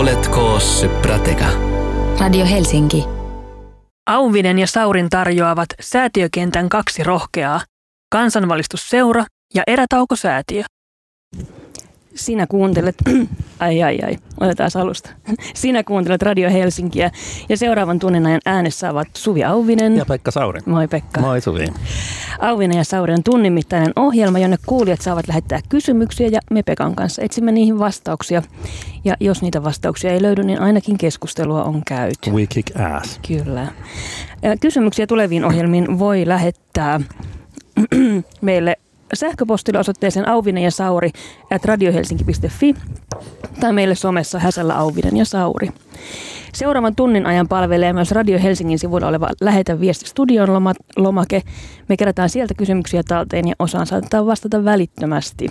Oletko Prateka? Radio Helsinki. Auvinen ja Saurin tarjoavat säätiökentän kaksi rohkeaa, kansanvalistusseura ja erätaukosäätiö. Sinä kuuntelet, ai ai ai, otetaan alusta. Sinä kuuntelet Radio Helsinkiä ja seuraavan tunnin ajan äänessä ovat Suvi Auvinen. Ja Pekka Sauri. Moi Pekka. Moi Suvi. Auvinen ja Sauri on tunnin mittainen ohjelma, jonne kuulijat saavat lähettää kysymyksiä ja me Pekan kanssa etsimme niihin vastauksia. Ja jos niitä vastauksia ei löydy, niin ainakin keskustelua on käyty. We kick ass. Kyllä. Kysymyksiä tuleviin ohjelmiin voi lähettää meille sähköpostilla osoitteeseen auvinen ja sauri at radiohelsinki.fi tai meille somessa häsällä auvinen ja sauri. Seuraavan tunnin ajan palvelee myös Radio Helsingin sivuilla oleva Lähetä viesti studion lomake. Me kerätään sieltä kysymyksiä talteen ja osaan saatetaan vastata välittömästi.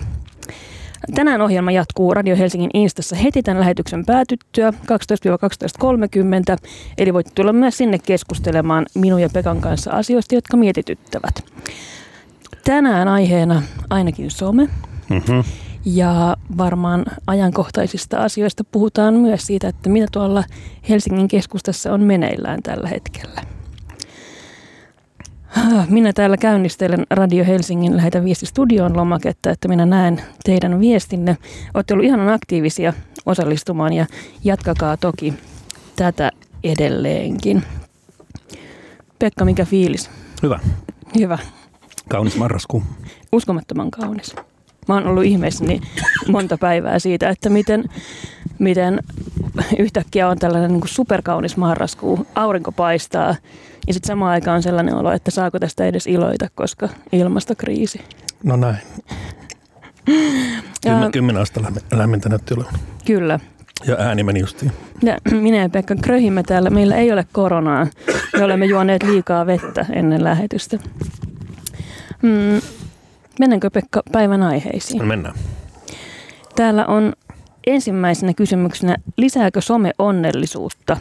Tänään ohjelma jatkuu Radio Helsingin Instassa heti tämän lähetyksen päätyttyä 12-12.30, eli voit tulla myös sinne keskustelemaan minun ja Pekan kanssa asioista, jotka mietityttävät. Tänään aiheena ainakin some. Mm-hmm. Ja varmaan ajankohtaisista asioista puhutaan myös siitä, että mitä tuolla Helsingin keskustassa on meneillään tällä hetkellä. Minä täällä käynnistelen Radio Helsingin Lähetä viesti studioon lomaketta, että minä näen teidän viestinne. Olette ollut ihan aktiivisia osallistumaan ja jatkakaa toki tätä edelleenkin. Pekka, mikä fiilis? Hyvä. Hyvä. Kaunis marraskuu. Uskomattoman kaunis. Mä oon ollut ihmeessäni monta päivää siitä, että miten, miten yhtäkkiä on tällainen niin kuin superkaunis marraskuu, aurinko paistaa ja sitten samaan aikaan on sellainen olo, että saako tästä edes iloita, koska ilmastokriisi. No näin. Ja, Kymmenen astetta lämmintä näytti olevan. Kyllä. Ja ääni meni justiin. Ja minä ja Pekka kröhimme täällä. Meillä ei ole koronaa. Me olemme juoneet liikaa vettä ennen lähetystä. Mm, mennäänkö Pekka päivän aiheisiin? Mennään. Täällä on ensimmäisenä kysymyksenä, lisääkö some onnellisuutta?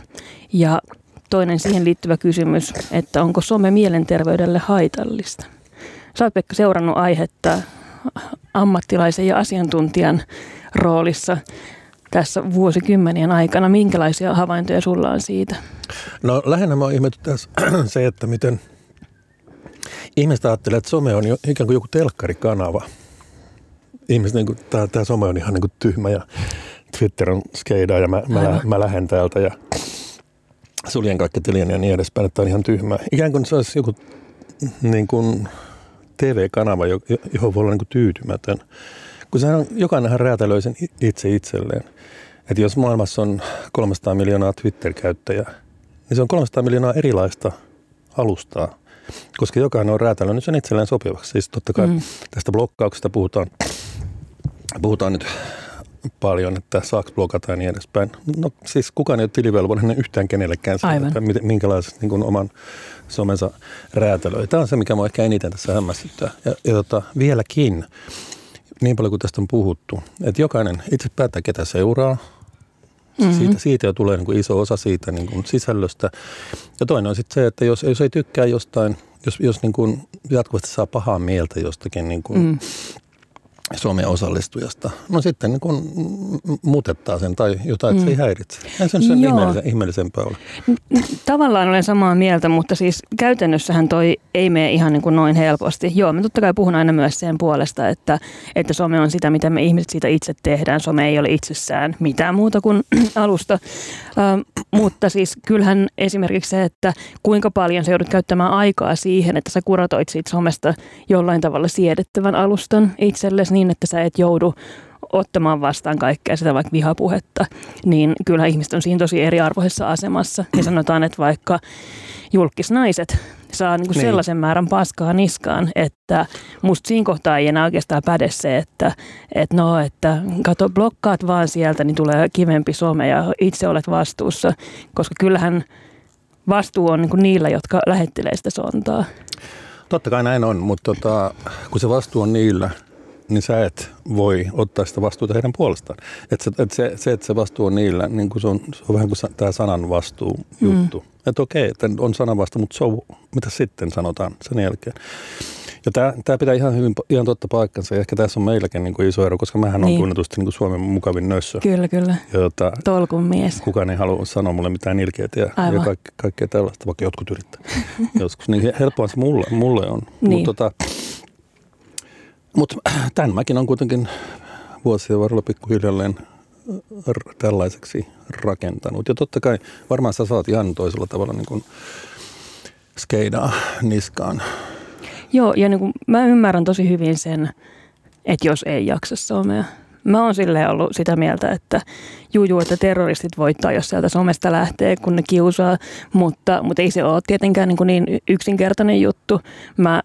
Ja toinen siihen liittyvä kysymys, että onko some mielenterveydelle haitallista? Sä oot Pekka seurannut aihetta ammattilaisen ja asiantuntijan roolissa tässä vuosikymmenien aikana. Minkälaisia havaintoja sulla on siitä? No lähinnä mä oon se, että miten – Ihmiset ajattelee, että some on jo, ikään kuin joku telkkarikanava. Ihmiset, niin kuin, tämä, tämä some on ihan niin kuin tyhmä ja Twitter on skeidaa ja mä, mä, mä lähden täältä ja suljen kaikki tilien ja niin edespäin, että on ihan tyhmä. Ikään kuin se olisi joku niin kuin TV-kanava, johon voi olla niin kuin tyytymätön. Kun sehän on, jokainenhan räätälöi sen itse itselleen. Että jos maailmassa on 300 miljoonaa Twitter-käyttäjää, niin se on 300 miljoonaa erilaista alustaa – koska jokainen on räätälöinyt sen itselleen sopivaksi. Siis totta kai mm. tästä blokkauksesta puhutaan, puhutaan nyt paljon, että saako blokata ja niin edespäin. No siis kukaan ei ole tilivelvollinen yhtään kenellekään siitä, että minkälaiset niin kuin oman somensa räätälöi. Tämä on se, mikä mua ehkä eniten tässä hämmästyttää. Ja, ja tota, vieläkin, niin paljon kuin tästä on puhuttu, että jokainen itse päättää, ketä seuraa, Mm-hmm. Siitä, siitä jo tulee niin kuin iso osa siitä niin kuin sisällöstä. Ja toinen on sitten se, että jos, jos ei tykkää jostain, jos, jos niin kuin jatkuvasti saa pahaa mieltä jostakin niin kuin mm. Suomen osallistujasta. No sitten niin kun muutettaa sen tai jotain, että mm. se ei mm. häiritse. Ei sen, sen ihmeellisen, ihmeellisempää ole. Tavallaan olen samaa mieltä, mutta siis käytännössähän toi ei mene ihan niin kuin noin helposti. Joo, mä totta kai puhun aina myös sen puolesta, että, että some on sitä, mitä me ihmiset siitä itse tehdään. Some ei ole itsessään mitään muuta kuin alusta. Ö, mutta siis kyllähän esimerkiksi se, että kuinka paljon sä joudut käyttämään aikaa siihen, että sä kuratoit siitä somesta jollain tavalla siedettävän alustan itsellesi niin, että sä et joudu ottamaan vastaan kaikkea sitä vaikka vihapuhetta, niin kyllä ihmiset on siinä tosi eriarvoisessa asemassa. Ja sanotaan, että vaikka julkisnaiset saa niin niin. sellaisen määrän paskaa niskaan, että musta siinä kohtaa ei enää oikeastaan päde se, että, että no, että kato, blokkaat vaan sieltä, niin tulee kivempi some ja itse olet vastuussa, koska kyllähän vastuu on niin kuin niillä, jotka lähettelee sitä sontaa. Totta kai näin on, mutta tota, kun se vastuu on niillä, niin sä et voi ottaa sitä vastuuta heidän puolestaan. Et se, et se, se, että se vastuu on niillä, niin kuin se, on, se on vähän kuin tämä sanan vastuu juttu. Mm. Että okei, että on sanan vastuu, mutta so, mitä sitten sanotaan sen jälkeen. Ja tämä, tämä pitää ihan hyvin, ihan totta paikkansa. Ja ehkä tässä on meilläkin niin kuin iso ero, koska mähän on Niin. tunnetusti niin kuin Suomen mukavin nössö. Kyllä, kyllä. Jota Tolkun mies. kukaan ei halua sanoa mulle mitään ilkeitä ja, ja Aivan. kaik, kaikkea tällaista, vaikka jotkut yrittää joskus. Niin helppoa se mulle, mulle on. Niin. Mutta tota, mut, tämän mäkin on kuitenkin vuosien varrella pikkuhiljalleen r- tällaiseksi rakentanut. Ja totta kai varmaan sä saat ihan toisella tavalla niin kuin skeidaa niskaan. Joo, ja niin kuin, mä ymmärrän tosi hyvin sen, että jos ei jaksa somea. Mä oon silleen ollut sitä mieltä, että juu, että terroristit voittaa, jos sieltä somesta lähtee, kun ne kiusaa, mutta, mutta ei se ole tietenkään niin, niin yksinkertainen juttu. Mä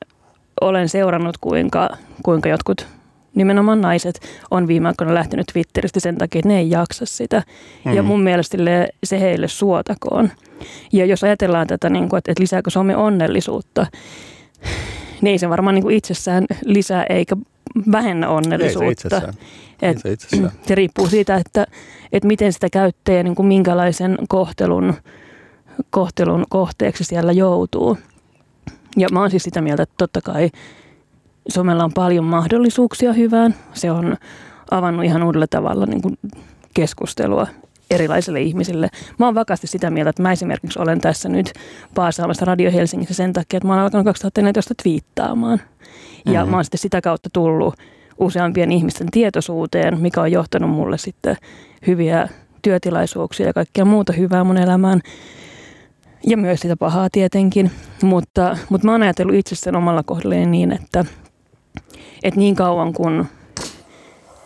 olen seurannut, kuinka, kuinka jotkut nimenomaan naiset on viime aikoina lähtenyt Twitteristä sen takia, että ne ei jaksa sitä. Mm. Ja mun mielestä se heille suotakoon. Ja jos ajatellaan tätä, niin kuin, että, lisääkö some onnellisuutta, niin ei se varmaan niin kuin itsessään lisää eikä vähennä Ei se onnellisuutta. itsessään. Ei Et se itsessään. se riippuu siitä, että, että miten sitä käyttää ja niin kuin minkälaisen kohtelun, kohtelun kohteeksi siellä joutuu. Ja mä oon siis sitä mieltä, että totta kai somella on paljon mahdollisuuksia hyvään. Se on avannut ihan uudella tavalla niin kuin keskustelua erilaisille ihmisille. Mä oon vakaasti sitä mieltä, että mä esimerkiksi olen tässä nyt paasaamassa Radio Helsingissä sen takia, että mä olen alkanut 2014 twiittaamaan. Ja Mhm. mm-hmm. mä oon sitten sitä kautta tullut useampien ihmisten tietoisuuteen, mikä on johtanut mulle sitten hyviä työtilaisuuksia ja kaikkea muuta hyvää mun elämään. Ja myös sitä pahaa tietenkin. Mutta, mutta mä oon ajatellut itse sen omalla kohdallani niin, että, että niin kauan kun,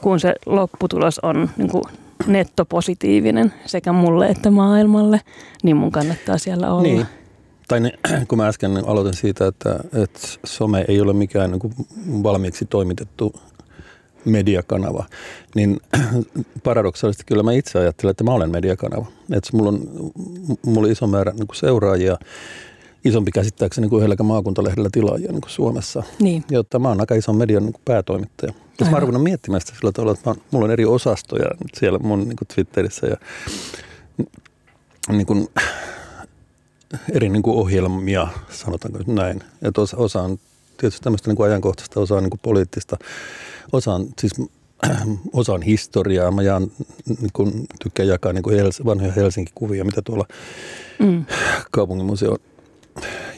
kun se lopputulos on niin kuin nettopositiivinen sekä mulle että maailmalle, niin mun kannattaa siellä olla. Niin. Tai ne, kun mä äsken aloitin siitä, että, että some ei ole mikään niin kuin valmiiksi toimitettu mediakanava, niin paradoksaalisesti kyllä mä itse ajattelen, että mä olen mediakanava. Että mulla on, mulla iso määrä niin kuin seuraajia, isompi käsittääkseni kuin yhdelläkään maakuntalehdellä tilaajia niin kuin Suomessa. Niin. Jotta mä oon aika ison median niin kuin päätoimittaja. Jos mä oon miettimään sitä sillä tavalla, että mä, mulla on eri osastoja siellä mun niin kuin Twitterissä ja niin kuin, eri niin kuin ohjelmia, sanotaanko näin. Että osa, osa on tietysti tämmöistä niin kuin ajankohtaista, osa on niin kuin poliittista, osa on siis osa on historiaa. Mä jaan, niin kuin, tykkään jakaa niin kuin Hels- vanhoja Helsinki-kuvia, mitä tuolla Mm. kaupunginmuseo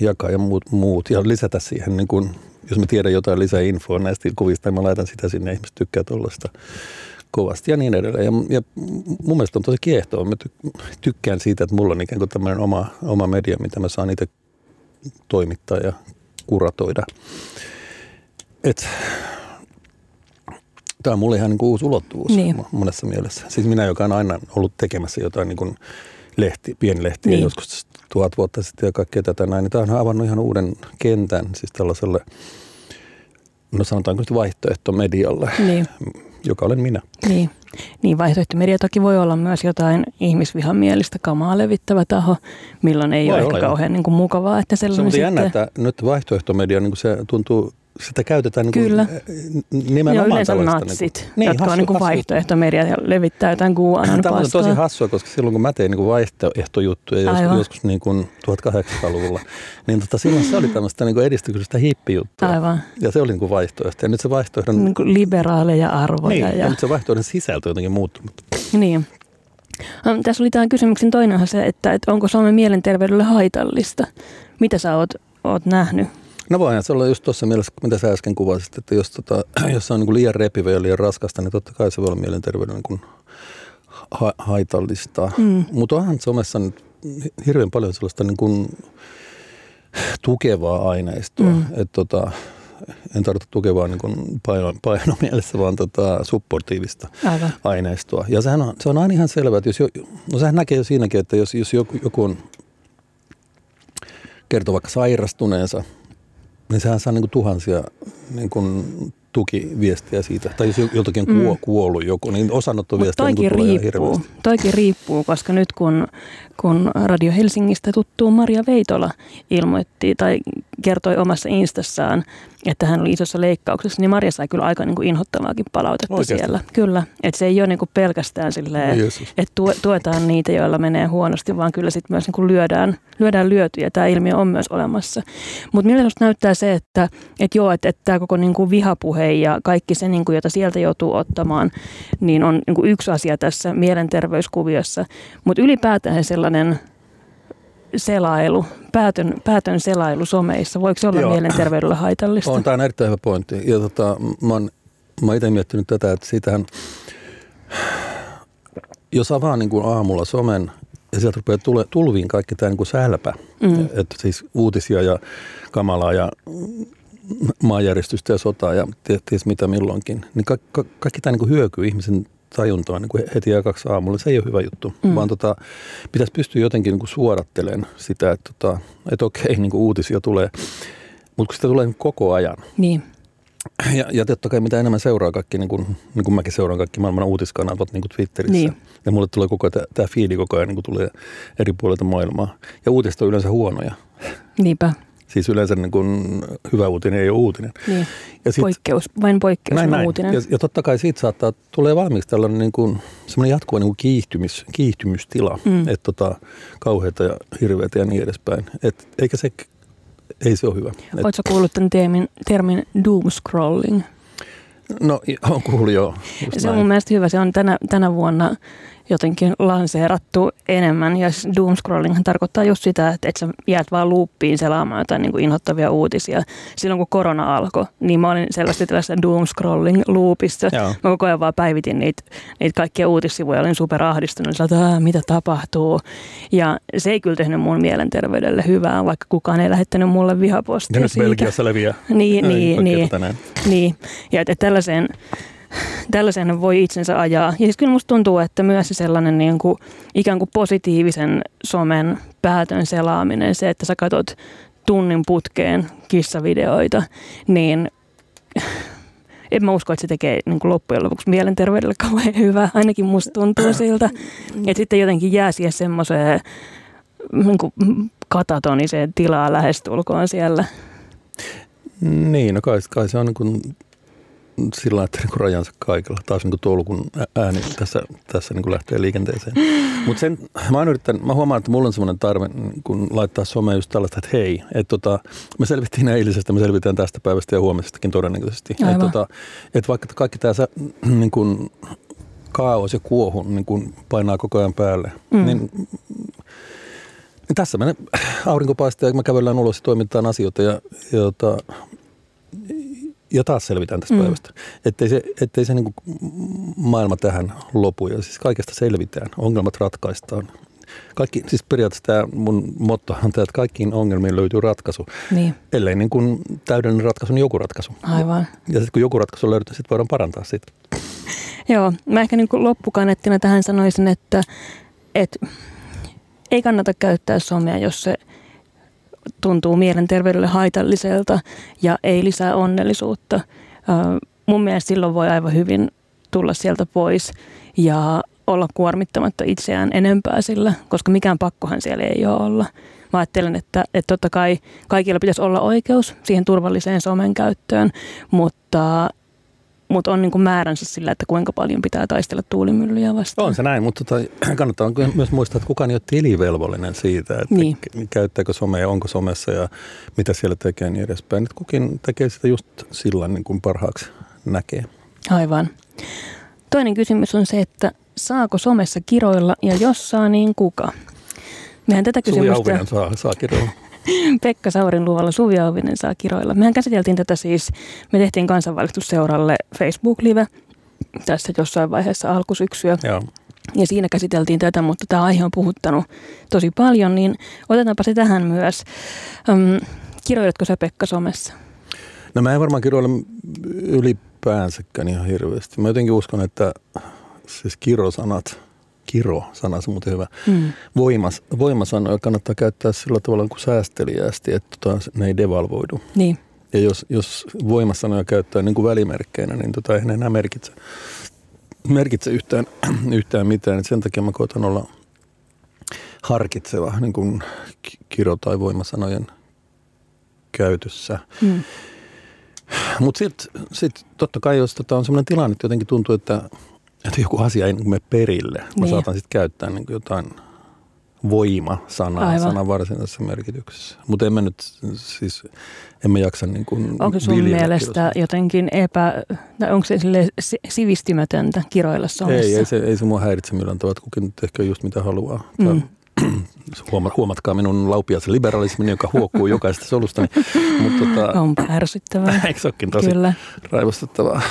jakaa ja muut, muut. Ja lisätä siihen, niin kuin, jos mä tiedän jotain lisää infoa näistä kuvista, niin mä laitan sitä sinne, ihmiset tykkää tuollaista kovasti ja niin edelleen. Ja, ja mun mielestä on tosi kiehtoa. Mä ty- tykkään siitä, että mulla on ikään kuin tämmöinen oma, oma media, mitä mä saan itse toimittaa ja kuratoida. Et, Tämä on mulle ihan niin kuin uusi ulottuvuus Niin. mo- monessa mielessä. Siis minä, joka on aina ollut tekemässä jotain niin kuin lehti, pienlehtiä Niin. niin. joskus tuhat vuotta sitten ja kaikkea tätä näin, niin tämä on avannut ihan uuden kentän siis tällaiselle, no sanotaanko nyt vaihtoehtomedialle, Niin. joka olen minä. Niin. Niin vaihtoehtomedia toki voi olla myös jotain ihmisvihamielistä kamaa levittävä taho, milloin ei Voi ole ehkä kauhean niin kuin mukavaa, että Se on muuten jännä, sitten... että nyt vaihtoehtomedia, niin kuin se tuntuu, sitä käytetään niin kuin Kyllä. nimenomaan Joo, yleensä tällaista natsit, niin niin, jotka on niin kuin vaihtoehtomedia ja levittää jotain QAnon Tämä on tosi hassua, koska silloin kun mä tein niin vaihtoehtojuttuja joskus, Aivan. joskus niin kuin 1800-luvulla, niin tota, silloin se oli tämmöistä niin edistyksellistä hippijuttua. Aivan. Ja se oli niin kuin vaihtoehto. Ja nyt se vaihtoehdon, Niin kuin liberaaleja arvoja. niin, ja, ja nyt se vaihtoehdon sisältö on jotenkin muuttunut. Niin. Ähm, Tässä oli tämän kysymyksen toinen se, että, että onko Suomen mielenterveydelle haitallista. Mitä sä oot, oot nähnyt? No voihan se olla just tuossa mielessä, mitä sä äsken kuvasit, että jos, tota, jos se on niin liian repivä ja liian raskasta, niin totta kai se voi olla mielenterveyden niin kuin ha- haitallista. Mm. Mutta onhan somessa nyt hirveän paljon sellaista niin kuin tukevaa aineistoa. Mm. Mm. Et tota, en tarkoita tukevaa niin kuin paino, painomielessä, vaan tota supportiivista Aivan. aineistoa. Ja sehän on, se on aina ihan selvää, että jos jo, no sehän näkee jo siinäkin, että jos, jos joku, joku on kertoo vaikka sairastuneensa, niin sehän saa niin kuin tuhansia niin kuin tukiviestiä siitä. Tai jos joltakin kuo, Mm. kuollut joku, niin osanottoviestiä niin tulee ihan riippuu, hirveästi. toikin riippuu, koska nyt kun, kun Radio Helsingistä tuttuu Maria Veitola ilmoitti tai kertoi omassa instassaan, että hän oli isossa leikkauksessa, niin Maria sai kyllä aika niin kuin inhottavaakin palautetta Oikeasti? siellä. Kyllä, että se ei ole niin kuin pelkästään silleen, Jeesus. että tue- tuetaan niitä, joilla menee huonosti, vaan kyllä sitten myös niin kuin lyödään, lyödään lyötyjä. Tämä ilmiö on myös olemassa. Mutta mielenkiintoista näyttää se, että, että joo, että, että tämä koko niin kuin vihapuhe ja kaikki se, niin kuin, jota sieltä joutuu ottamaan, niin on niin kuin yksi asia tässä mielenterveyskuviossa. Mutta ylipäätään sellainen selailu, päätön, päätön selailu someissa, voiko se olla Joo. mielenterveydelle haitallista? On, tämä on erittäin hyvä pointti. Ja tota, mä oon, mä itse miettinyt tätä, että siitähän, jos avaa niin kuin aamulla somen ja sieltä rupeaa tule, tulviin kaikki tämä niin kuin sälpä, mm. että siis uutisia ja kamalaa ja maanjäristystä ja sotaa ja tie- ties mitä milloinkin, niin ka- ka- kaikki tämä niin kuin hyökyy ihmisen tajuntaan niin kuin heti kaksi aamulla. Se ei ole hyvä juttu, mm. vaan tota, pitäisi pystyä jotenkin niin kuin suodattelemaan sitä, että, tota, että okei, niin kuin uutisia tulee, mutta kun sitä tulee niin koko ajan, Niin, ja, ja totta kai mitä enemmän seuraa kaikki, niin kuin, niin kuin mäkin seuraan kaikki maailman uutiskanavat niin kuin Twitterissä. Niin. Ja mulle tulee koko ajan, tämä fiili koko ajan niin kuin tulee eri puolilta maailmaa. Ja uutiset on yleensä huonoja. niinpä. Siis yleensä niin kuin hyvä uutinen ei ole uutinen. Niin. Ja sit, Poikkeus, vain poikkeus näin, on näin. uutinen. Ja, ja totta kai siitä saattaa, tulee valmiiksi tällainen niin kuin, semmoinen jatkuva niin kuin kiihtymis, kiihtymystila. Mm. Että tota, kauheita ja hirveitä ja niin edespäin. Et, eikä se, ei se ole hyvä. Et, Oletko kuullut tämän termin, termin doom scrolling? no, on kuullut joo. Se on mun mielestä hyvä. Se on tänä, tänä vuonna jotenkin lanseerattu enemmän. Ja siis doom scrolling tarkoittaa just sitä, että, että sä jäät vaan luuppiin selaamaan jotain niin kuin inhottavia uutisia. Silloin kun korona alkoi, niin mä olin selvästi tällaisessa doom scrolling loopissa. Joo. Mä koko ajan vaan päivitin niitä, niitä kaikkia uutissivuja, olin superahdistunut, sillä että "Aa, mitä tapahtuu. Ja se ei kyllä tehnyt mun mielenterveydelle hyvää, vaikka kukaan ei lähettänyt mulle vihapostia Ja nyt siitä. Belgiassa leviää. Niin, niin, niin. näin. Niin, ja että tällaiseen, tällaiseen voi itsensä ajaa. Ja siis kyllä musta tuntuu, että myös se sellainen niin kuin, ikään kuin positiivisen somen päätön selaaminen, se, että sä katsot tunnin putkeen kissavideoita, niin en mä usko, että se tekee niin kuin loppujen lopuksi mielenterveydelle kauhean hyvää. Ainakin musta tuntuu siltä. Että sitten jotenkin jää siihen semmoiseen niin katatoniseen tilaa lähestulkoon siellä. Niin, no kai, kai se on niin kuin sillä lailla, että niin kuin rajansa kaikilla. Taas niin kuin tolkun ääni tässä, tässä niin kuin lähtee liikenteeseen. Mutta sen, mä, oon yrittänyt, mä huomaan, että mulla on semmoinen tarve kun laittaa someen just tällaista, että hei, että tota, me selvittiin eilisestä, me selvitään tästä päivästä ja huomisestakin todennäköisesti. Että tota, et vaikka kaikki tämä niin kuin kaos ja kuohun niin kuin painaa koko ajan päälle, Mm. mm. niin niin tässä menee aurinko paistaa ja me kävellään ulos ja toimitetaan asioita ja, ja, jota, ja taas selvitään tästä Mm. päivästä. Ettei se, ettei se niin maailma tähän lopu ja siis kaikesta selvitään, ongelmat ratkaistaan. Kaikki, siis periaatteessa tämä mun motto on tämä, että kaikkiin ongelmiin löytyy ratkaisu, Niin, ellei niin kuin täydellinen ratkaisu, niin joku ratkaisu. aivan. Ja sitten kun joku ratkaisu on löydetty, sitten voidaan parantaa sitä. Joo, mä ehkä niin kuin loppukanettina tähän sanoisin, että, että ei kannata käyttää somea, jos se tuntuu mielenterveydelle haitalliselta ja ei lisää onnellisuutta. Mun mielestä silloin voi aivan hyvin tulla sieltä pois ja olla kuormittamatta itseään enempää sillä, koska mikään pakkohan siellä ei ole olla. Mä ajattelen, että, että totta kai kaikilla pitäisi olla oikeus siihen turvalliseen somen käyttöön, mutta, mutta on niin kuin määränsä sillä, että kuinka paljon pitää taistella tuulimyllyjä vastaan. On se näin, mutta tota, kannattaa myös muistaa, että kukaan ei ole tilivelvollinen siitä, että Niin. käyttääkö somea, onko somessa ja mitä siellä tekee niin edespäin. Että kukin tekee sitä just sillä niin kuin parhaaksi näkee. Aivan. Toinen kysymys on se, että saako somessa kiroilla ja jos saa, niin kuka? Mehän tätä Suvi kysymystä... Auvinen saa, saa kirjoilla. Pekka Saurin luvalla Suvi Auvinen saa kiroilla. Mehän käsiteltiin tätä siis, me tehtiin kansanvalistusseuralle Facebook-live tässä jossain vaiheessa alkusyksyä. Joo. Ja siinä käsiteltiin tätä, mutta tämä aihe on puhuttanut tosi paljon, niin otetaanpa se tähän myös. Öm, kiroiletko sä Pekka somessa? No mä en varmaan kirjoilla ylipäänsäkään ihan hirveästi. Mä jotenkin uskon, että siis kirosanat, kiro-sana, se on muuten hyvä, Mm. voimas, voimasanoja kannattaa käyttää sillä tavalla kuin säästeliäästi, että tota, ne ei devalvoidu. Niin, Ja jos, jos voimassanoja käyttää niin kuin välimerkkeinä, niin tota, ei ne enää merkitse, merkitse yhtään, yhtään mitään. Et sen takia mä koitan olla harkitseva niin kuin ki- kiro- tai voimasanojen käytössä. Mm. Mutta sitten sit totta kai, jos tota on sellainen tilanne, että jotenkin tuntuu, että, että joku asia ei niin mene perille, mä Niin. saatan sitten käyttää niin jotain voima-sanaa Aivan. sanan varsinaisessa merkityksessä. Mutta en mä nyt siis, en mä jaksa niin kuin Onko sun mielestä kirosanaa. jotenkin epä, tai onko se sivistymätöntä kiroilla somessa? Ei, ei se, ei se mua häiritse millään tavalla, kukin nyt ehkä just mitä haluaa. Mm. Huoma, huomatkaa minun laupias liberalismini, joka huokuu jokaista solustani. Mutta tota, Onpa ärsyttävää. eikö olekin tosi Kyllä. raivostuttavaa?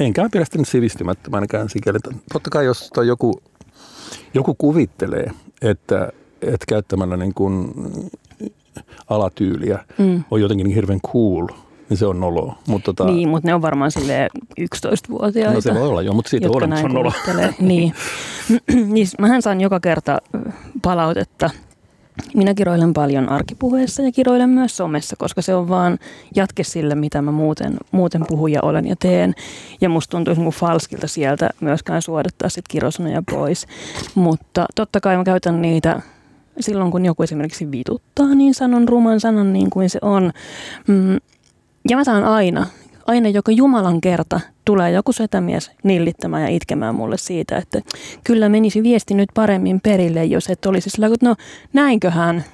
Enkä pidä sitä nyt sivistymättömänkään sikäli. Totta kai jos joku, joku kuvittelee, että, että käyttämällä niin kuin alatyyliä Mm. on jotenkin niin hirveän cool, niin se on noloa. Mutta tota, Niin, mutta ne on varmaan sille 11-vuotiaita. no se voi olla jo, mutta siitä että se on noloa. niin. niin. Mähän saan joka kerta palautetta. Minä kiroilen paljon arkipuheessa ja kiroilen myös somessa, koska se on vaan jatke sille, mitä mä muuten, muuten puhun ja olen ja teen. Ja musta tuntuisi niin falskilta sieltä myöskään suodattaa sit kirosanoja pois. Mutta totta kai mä käytän niitä silloin, kun joku esimerkiksi vituttaa, niin sanon ruman sanan niin kuin se on. Mm, ja mä saan aina, aina joka Jumalan kerta tulee joku setämies nillittämään ja itkemään mulle siitä, että kyllä menisi viesti nyt paremmin perille, jos et olisi sillä, että no näinköhän,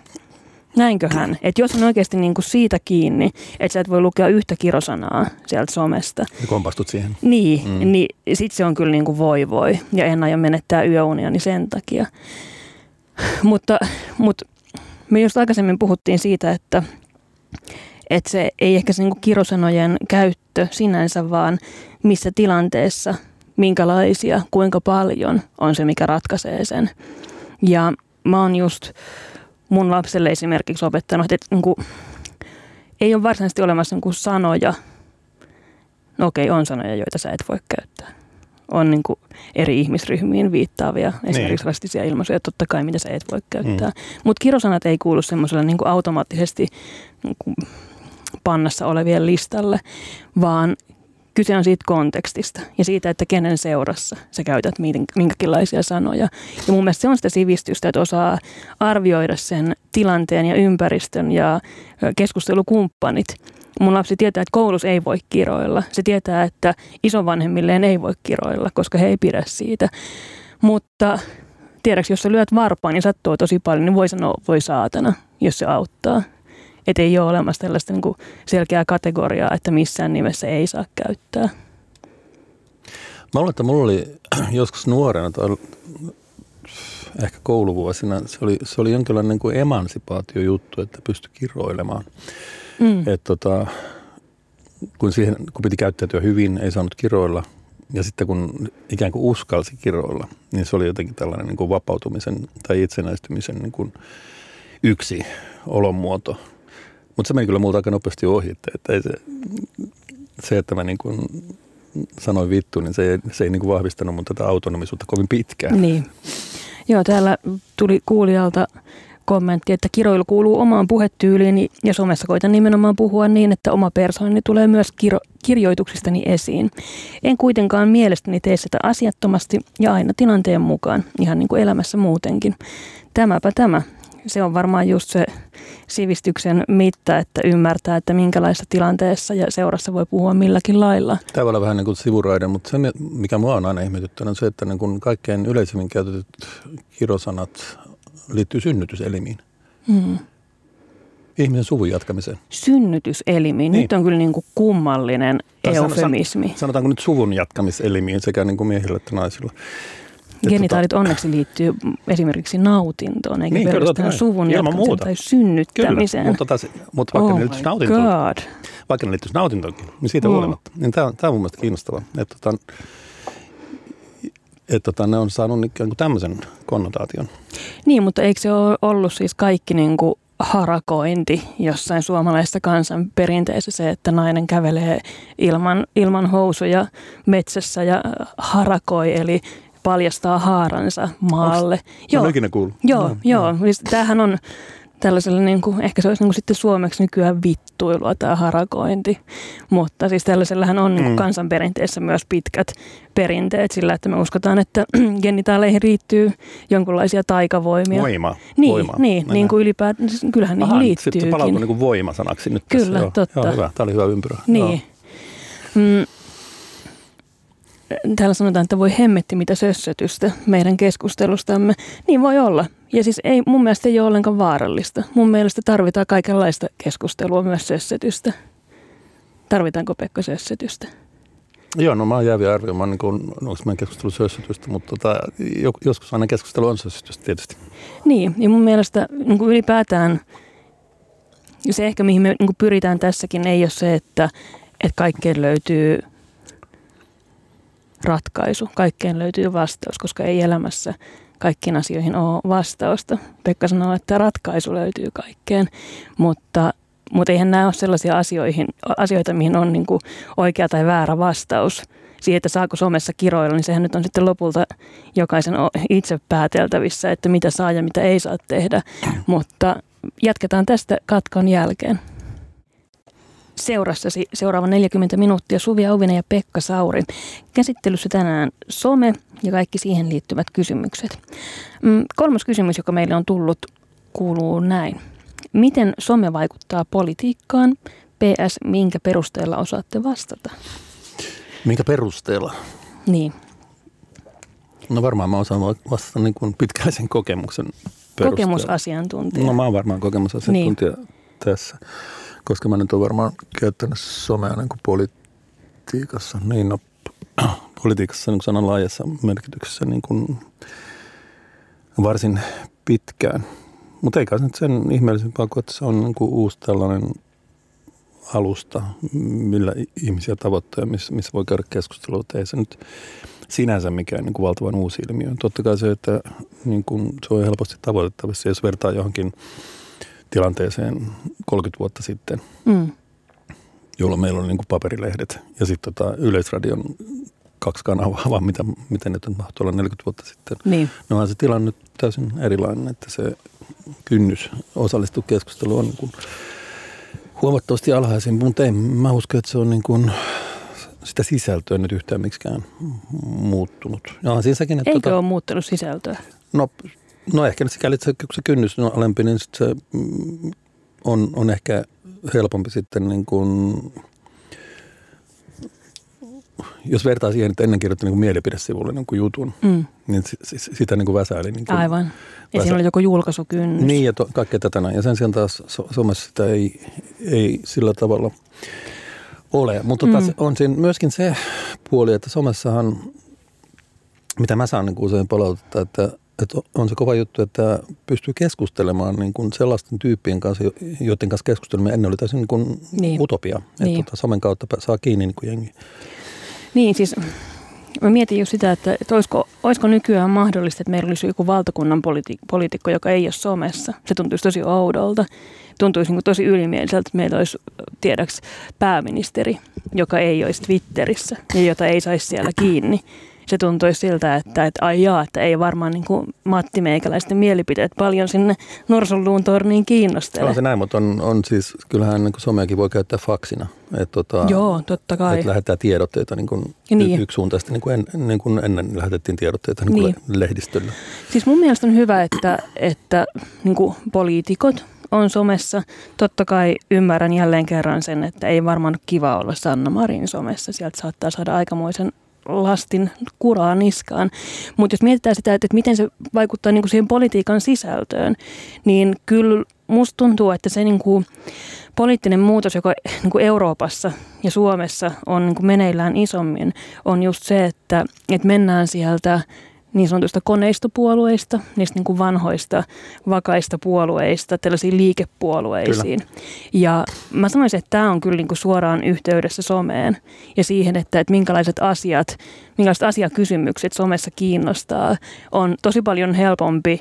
näinköhän. Että jos on oikeasti niin kuin siitä kiinni, että sä et voi lukea yhtä kirosanaa sieltä somesta, Ja kompastut siihen. niin, Mm. niin sit se on kyllä niin kuin voi voi. Ja en aio menettää yöuniani sen takia. mutta, mutta me just aikaisemmin puhuttiin siitä, että, että se ei ehkä se niin kirosanojen käyttö sinänsä, vaan missä tilanteessa, minkälaisia, kuinka paljon on se, mikä ratkaisee sen. Ja mä oon just mun lapselle esimerkiksi opettanut, että niin kuin, ei ole varsinaisesti olemassa niin kuin sanoja, No okei, on sanoja, joita sä et voi käyttää. On niin kuin eri ihmisryhmiin viittaavia, esimerkiksi rastisia ilmaisuja, totta kai, mitä sä et voi käyttää. Mm. Mutta kirosanat ei kuulu semmoiselle niin kuin automaattisesti niin kuin pannassa olevien listalle, vaan kyse on siitä kontekstista ja siitä, että kenen seurassa sä käytät minkä- minkäkinlaisia sanoja. Ja mun mielestä se on sitä sivistystä, että osaa arvioida sen tilanteen ja ympäristön ja keskustelukumppanit. Mun lapsi tietää, että koulussa ei voi kiroilla. Se tietää, että isovanhemmilleen ei voi kiroilla, koska he ei pidä siitä. Mutta tiedäks, jos sä lyöt varpaan ja sattuu tosi paljon, niin voi sanoa voi saatana, jos se auttaa. Että ei ole olemassa tällaista niin selkeää kategoriaa, että missään nimessä ei saa käyttää. Mä luulen, että mulla oli joskus nuorena tai ehkä kouluvuosina, se oli, se oli jonkinlainen niin kuin emansipaatiojuttu, että pystyi kiroilemaan. Mm. Et tota, kun, siihen, kun piti käyttäytyä hyvin, ei saanut kiroilla. Ja sitten kun ikään kuin uskalsi kiroilla, niin se oli jotenkin tällainen niin kuin vapautumisen tai itsenäistymisen niin kuin yksi olonmuoto. Mutta se meni kyllä multa aika nopeasti ohi, että, että ei se, se, että mä niin kuin sanoin vittu, niin se ei, se ei niin kuin vahvistanut mun tätä autonomisuutta kovin pitkään. Niin. Joo, täällä tuli kuulijalta kommentti, että kiroilu kuuluu omaan puhetyyliini ja somessa koitan nimenomaan puhua niin, että oma persoonani tulee myös kiro- kirjoituksistani esiin. En kuitenkaan mielestäni tee sitä asiattomasti ja aina tilanteen mukaan, ihan niin kuin elämässä muutenkin. Tämäpä tämä. Se on varmaan just se sivistyksen mitta, että ymmärtää, että minkälaisessa tilanteessa ja seurassa voi puhua milläkin lailla. Tämä voi olla vähän niin kuin sivuraide, mutta se, mikä mua on aina ihmetyttänyt, on se, että niin kuin kaikkein yleisimmin käytetyt kirosanat liittyy synnytyselimiin. Hmm. Ihmisen suvun jatkamiseen. Synnytyselimiin. Niin. Nyt on kyllä niin kuin kummallinen Tai eufemismi. Sanotaanko nyt suvun jatkamiselimiin sekä niin kuin miehillä että naisilla. Et Genitaalit onneksi liittyy esimerkiksi nautintoon, eikä Niin, kyllä, pelkästään kai. suvun jatkamiseen tai Kyllä, synnyttämiseen. mutta, taas, mutta vaikka oh ne liittyisi nautintoon, God. vaikka ne liittyisi nautintoonkin, niin siitä Mm. huolimatta. Niin tämä, on- tämä on mun mielestä kiinnostavaa. Että, tota, että tota, ne on saanut ikään kuin tämmöisen konnotaation. Niin, mutta eikö se ole ollut siis kaikki niin kuin harakointi jossain suomalaisessa kansan perinteessä se, että nainen kävelee ilman, ilman housuja metsässä ja harakoi, eli paljastaa haaransa maalle. Joo. Mä en ikinä kuullut. Joo, No, joo. Siis tämähän on, tällaisella, niin kuin, ehkä se olisi niin kuin sitten suomeksi nykyään vittuilua tai harakointi, mutta siis tällaisellähän on niin kuin mm. kansanperinteessä myös pitkät perinteet sillä, että me uskotaan, että genitaaleihin riittyy jonkinlaisia taikavoimia. Voima. Niin, voima. niin, niin kuin ylipäätään, siis kyllähän Aha, niihin liittyykin. Sitten palautuu niin kuin voimasanaksi nyt Kyllä, tässä. Joo, totta. Joo, hyvä. Tämä oli hyvä ympyrä. Niin. Joo. Mm. Täällä sanotaan, että voi hemmetti mitä sössötystä meidän keskustelustamme. Niin voi olla. Ja siis ei, mun mielestä ei ole ollenkaan vaarallista. Mun mielestä tarvitaan kaikenlaista keskustelua, myös sössötystä. Tarvitaanko Pekka sössötystä? Joo, no mä oon jäävi arvioimaan, niin kuin, onko meidän keskustelu sössytystä, mutta tota, jo- joskus aina keskustelu on sössytystä tietysti. Niin, ja mun mielestä niin kuin ylipäätään se ehkä mihin me niin kuin pyritään tässäkin ei ole se, että, että kaikkeen löytyy ratkaisu, kaikkeen löytyy vastaus, koska ei elämässä kaikkiin asioihin ole vastausta. Pekka sanoo, että ratkaisu löytyy kaikkeen, mutta, mutta eihän nämä ole sellaisia asioihin, asioita, mihin on niin kuin oikea tai väärä vastaus. Siihen, että saako somessa kiroilla, niin sehän nyt on sitten lopulta jokaisen itse pääteltävissä, että mitä saa ja mitä ei saa tehdä. Mutta jatketaan tästä katkon jälkeen. Seurassasi seuraava 40 minuuttia Suvi Auvinen ja Pekka Sauri. Käsittelyssä tänään some ja kaikki siihen liittyvät kysymykset. Mm, Kolmas kysymys, joka meille on tullut, kuuluu näin. Miten some vaikuttaa politiikkaan? PS, minkä perusteella osaatte vastata? Minkä perusteella? Niin, No varmaan mä osaan vastata niin kuin pitkäisen kokemuksen perusteella. kokemusasiantuntija. No mä oon varmaan kokemusasiantuntija niin. tässä, koska mä nyt oon varmaan käyttänyt somea niin kuin politiikassa, niin no, politiikassa niin sanan laajassa merkityksessä niin kuin varsin pitkään. Mutta eikä se nyt sen ihmeellisempää kuin, että se on niin kuin uusi tällainen alusta, millä ihmisiä tavoittaa ja missä, missä voi käydä keskustelua. Ei se nyt sinänsä mikään niin kuin valtavan uusi ilmiö. Totta kai se, että niin kuin se on helposti tavoitettavissa, jos vertaa johonkin tilanteeseen 30 vuotta sitten, Mm, jolloin meillä oli niin kuin paperilehdet ja sitten tota Yleisradion kaksi kanavaa, vaan mitä, miten nyt mahtoi olla 40 vuotta sitten. niin, No onhan se tilanne nyt täysin erilainen, että se kynnys osallistua keskusteluun on niin kuin huomattavasti alhaisempi, mutta ei mä usko, että se on niin kuin sitä sisältöä nyt yhtään miksikään muuttunut. Ja onhan siinä sekin, että eikö ole muuttanut sisältöä? no, no ehkä nyt sikäli, että se, kynnys on alempi, niin sit se mm, on, on ehkä helpompi sitten niin kuin, jos vertaa siihen, että ennen kirjoitti niin kuin mielipidesivulle niin kuin jutun, Mm, niin si, si, sitä niin kuin väsäili. Niin kuin, aivan. Ja Väsä- siinä oli joku julkaisukynnys. Niin ja to, kaikkea tätä näin. Ja sen sijaan taas so, somessa sitä ei, ei sillä tavalla ole. Mutta tota, Mm. se- on siinä myöskin se puoli, että somessahan, mitä mä saan niin kuin usein palautetta, että, että on se kova juttu, että pystyy keskustelemaan niin kuin sellaisten tyyppien kanssa, jo- joiden kanssa keskustelemme ennen oli täysin niin kuin Niin. utopia. Että Niin. tota, somen kautta saa kiinni niin kuin jengi. Niin, siis mä mietin just sitä, että, että olisiko, olisiko nykyään mahdollista, että meillä olisi joku valtakunnan politi- poliitikko, joka ei ole somessa. Se tuntuisi tosi oudolta. Tuntuisi niin tosi ylimieliseltä, että meillä olisi tiedäks pääministeri, joka ei olisi Twitterissä ja jota ei saisi siellä kiinni. Se tuntuisi siltä, että, että ai jaa, että ei varmaan niin kuin Matti Meikäläisten mielipiteet paljon sinne Norsunluun torniin kiinnostele. On se näin, mutta on, on siis, kyllähän niin kuin someakin voi käyttää faksina. Että tota, Joo, totta kai. Että lähettää tiedotteita niin kuin Niin. yksisuuntaisesti, niin kuin, en, niin kuin ennen lähetettiin tiedotteita niin kuin Niin. lehdistöllä. Siis mun mielestä on hyvä, että, että niin poliitikot on somessa. Totta kai ymmärrän jälleen kerran sen, että ei varmaan kiva olla Sanna Marin somessa. Sieltä saattaa saada aikamoisen lastin kuraa niskaan. Mutta jos mietitään sitä, että, miten se vaikuttaa niin kuin siihen politiikan sisältöön, niin kyllä musta tuntuu, että se niin kuin poliittinen muutos, joka niin kuin Euroopassa ja Suomessa on niin kuin meneillään isommin, on just se, että, että mennään sieltä niin sanotusta koneistopuolueista, niistä niin kuin vanhoista vakaista puolueista, tällaisiin liikepuolueisiin. Kyllä. Ja mä sanoisin, että tämä on kyllä niin kuin suoraan yhteydessä someen ja siihen, että, että minkälaiset asiat, minkälaiset asiakysymykset somessa kiinnostaa, on tosi paljon helpompi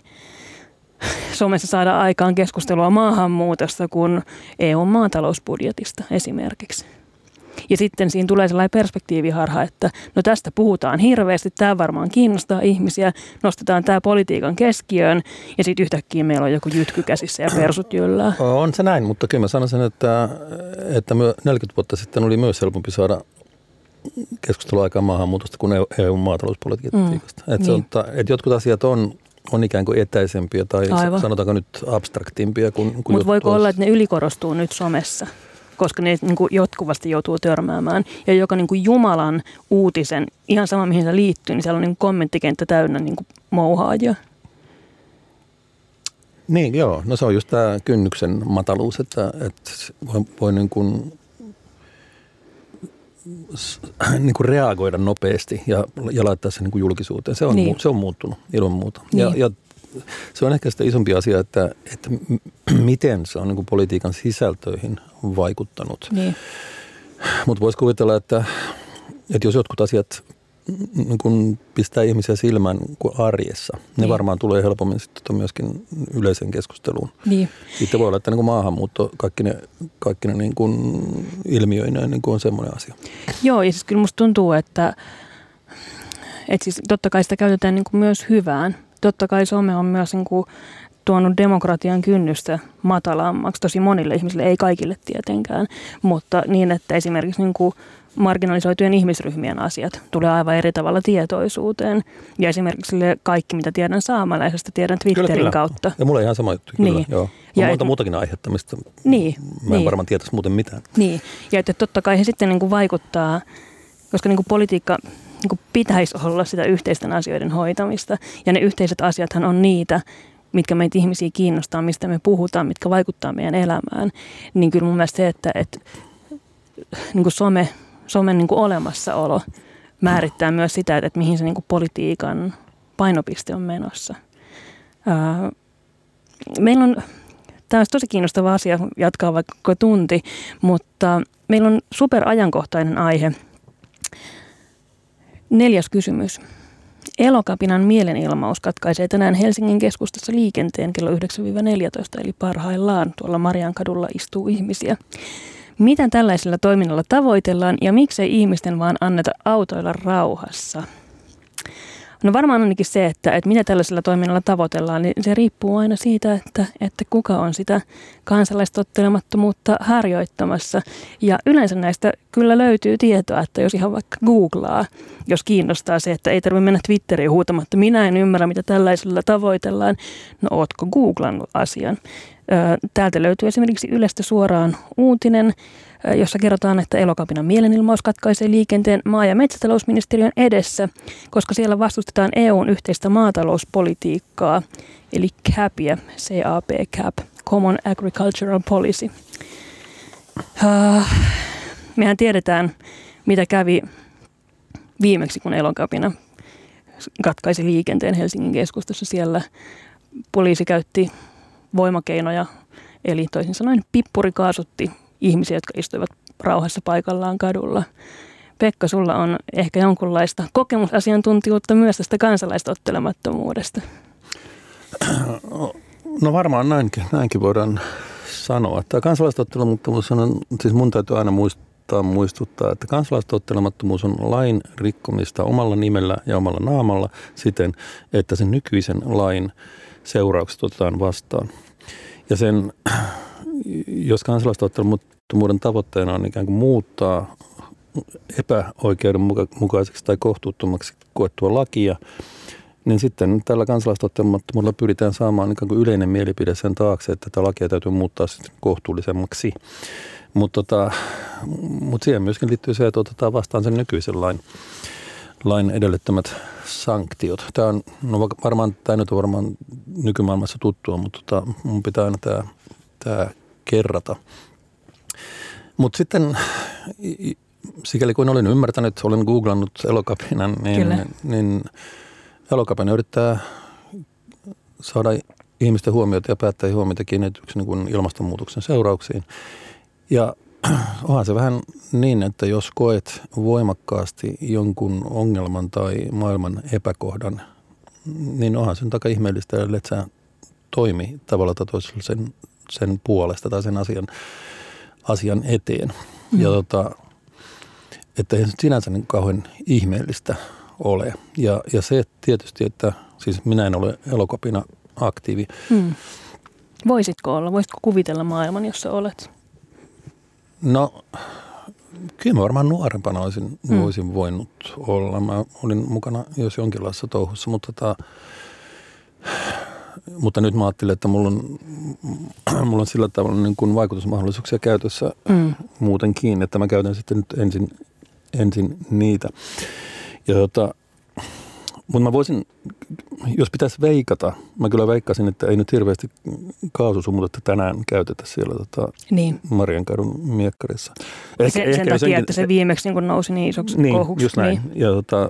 somessa saada aikaan keskustelua maahanmuutosta kuin EUn maatalousbudjetista esimerkiksi. Ja sitten siinä tulee sellainen perspektiiviharha, että no tästä puhutaan hirveästi, tämä varmaan kiinnostaa ihmisiä, nostetaan tämä politiikan keskiöön ja sitten yhtäkkiä meillä on joku jytky käsissä ja persut jyllää. On se näin, mutta kyllä mä sanoisin, että, että 40 vuotta sitten oli myös helpompi saada keskustelua aikaan maahanmuutosta kuin EU-maatalouspolitiikasta. Mm, että niin. että jotkut asiat on on ikään kuin etäisempiä tai Aivan. sanotaanko nyt abstraktimpia kuin, kuin Mutta voiko olla, että ne ylikorostuu nyt somessa? Koska ne niin kuin jatkuvasti joutuu törmäämään. Ja joka niin kuin Jumalan uutisen, ihan sama mihin se liittyy, niin siellä on niin kommenttikenttä täynnä niin kuin mouhaajia. Niin, joo. No se on just tämä kynnyksen mataluus, että, että voi, voi niin kuin niin kuin reagoida nopeasti ja, ja laittaa se niin kuin julkisuuteen. Se on, niin. se on muuttunut ilman muuta. Niin. Ja, ja se on ehkä sitä isompi asia, että, että miten se on niin politiikan sisältöihin vaikuttanut. Niin. Mutta voisi kuvitella, että, että jos jotkut asiat niin kun pistää ihmisiä silmään kuin arjessa. Ne niin. varmaan tulee helpommin sitten myöskin yleiseen keskusteluun. Niin. Sitten voi olla, että niin maahanmuutto kaikki ne, kaikki ne niin kuin ilmiöineen niin kuin on semmoinen asia. Joo, ja siis kyllä musta tuntuu, että, että siis totta kai sitä käytetään niin kuin myös hyvään. Totta kai some on myös niin kuin tuonut demokratian kynnystä matalammaksi tosi monille ihmisille, ei kaikille tietenkään, mutta niin, että esimerkiksi niin kuin marginalisoitujen ihmisryhmien asiat tulee aivan eri tavalla tietoisuuteen. Ja esimerkiksi kaikki, mitä tiedän saamalaisesta, tiedän Twitterin kyllä, kyllä. kautta. Ja mulla on ihan sama juttu, kyllä. Niin. Joo. On ja monta et, muutakin aihetta, mistä niin, mä en niin. varmaan tietäisi muuten mitään. Niin, ja että totta kai he sitten niin kuin vaikuttaa, koska niin kuin politiikka niin kuin pitäisi olla sitä yhteisten asioiden hoitamista. Ja ne yhteiset asiathan on niitä, mitkä meitä ihmisiä kiinnostaa, mistä me puhutaan, mitkä vaikuttaa meidän elämään. Niin kyllä mun mielestä se, että, että niin kuin some somen niin kuin olemassaolo määrittää myös sitä, että mihin se niin kuin politiikan painopiste on menossa. meillä on, tämä olisi tosi kiinnostava asia jatkaa vaikka tunti, mutta meillä on superajankohtainen aihe. Neljäs kysymys. Elokapinan mielenilmaus katkaisee tänään Helsingin keskustassa liikenteen kello 9-14, eli parhaillaan tuolla Mariankadulla istuu ihmisiä. Mitä tällaisella toiminnalla tavoitellaan ja miksei ihmisten vaan anneta autoilla rauhassa? No varmaan ainakin se, että, että mitä tällaisella toiminnalla tavoitellaan, niin se riippuu aina siitä, että, että kuka on sitä kansalaistottelemattomuutta harjoittamassa. Ja yleensä näistä kyllä löytyy tietoa, että jos ihan vaikka googlaa, jos kiinnostaa se, että ei tarvitse mennä Twitteriin huutamatta, minä en ymmärrä, mitä tällaisella tavoitellaan. No ootko googlannut asian? Täältä löytyy esimerkiksi Ylestä suoraan uutinen, jossa kerrotaan, että elokapinan mielenilmaus katkaisee liikenteen maa- ja metsätalousministeriön edessä, koska siellä vastustetaan EUn yhteistä maatalouspolitiikkaa, eli CAPia, CAP, CAP, Common Agricultural Policy. mehän tiedetään, mitä kävi viimeksi, kun elokapina katkaisi liikenteen Helsingin keskustassa. Siellä poliisi käytti voimakeinoja, eli toisin sanoen pippuri kaasutti ihmisiä, jotka istuivat rauhassa paikallaan kadulla. Pekka, sulla on ehkä jonkunlaista kokemusasiantuntijuutta myös tästä kansalaistottelemattomuudesta. No varmaan näinkin, näinkin voidaan sanoa. Tämä kansalaistottelemattomuus on, siis mun täytyy aina muistaa, muistuttaa, että kansalaistottelemattomuus on lain rikkomista omalla nimellä ja omalla naamalla siten, että sen nykyisen lain seuraukset otetaan vastaan. Ja sen, jos kansalaistottelemattomuuden tavoitteena on ikään kuin muuttaa epäoikeudenmukaiseksi tai kohtuuttomaksi koettua lakia, niin sitten tällä kansalaistottelemattomuudella pyritään saamaan ikään kuin yleinen mielipide sen taakse, että tätä lakia täytyy muuttaa sitten kohtuullisemmaksi. Mutta tota, mut siihen myöskin liittyy se, että otetaan vastaan sen nykyisen lain, lain edellyttämät sanktiot. Tämä on, no varmaan, tämä nyt on varmaan nykymaailmassa tuttua, mutta tota, mun pitää aina tämä, tämä kerrata. Mutta sitten sikäli kuin olen ymmärtänyt, olen googlannut elokapinan, niin, niin, niin elokapina yrittää saada ihmisten huomiota ja päättäjien huomiota kiinnityksi niin ilmastonmuutoksen seurauksiin. Ja onhan se vähän niin, että jos koet voimakkaasti jonkun ongelman tai maailman epäkohdan, niin onhan sen takia ihmeellistä, että sä toimi tavalla tai toisella sen, sen puolesta tai sen asian, asian eteen. Mm. Ja tota, että ei se sinänsä niin kauhean ihmeellistä ole. Ja, ja se tietysti, että siis minä en ole elokapina aktiivi. Hmm. Voisitko olla? Voisitko kuvitella maailman, jossa olet? No, kyllä mä varmaan nuorempana olisin, hmm. voisin voinut olla. Mä olin mukana jos jonkinlaisessa touhussa, mutta tota, mutta nyt mä ajattelin, että mulla on, mulla on sillä tavalla niin kuin vaikutusmahdollisuuksia käytössä mm. muutenkin, että mä käytän sitten nyt ensin, ensin niitä. Ja tota, mutta mä voisin, jos pitäisi veikata, mä kyllä veikkasin, että ei nyt hirveästi kaasusumutetta tänään käytetä siellä tota, niin. Mariankadun miekkarissa. Ehkä, sen, ehkä sen takia, senkin, että se viimeksi niin nousi niin isoksi niin, kohuksi. Just näin. Niin. Ja tota,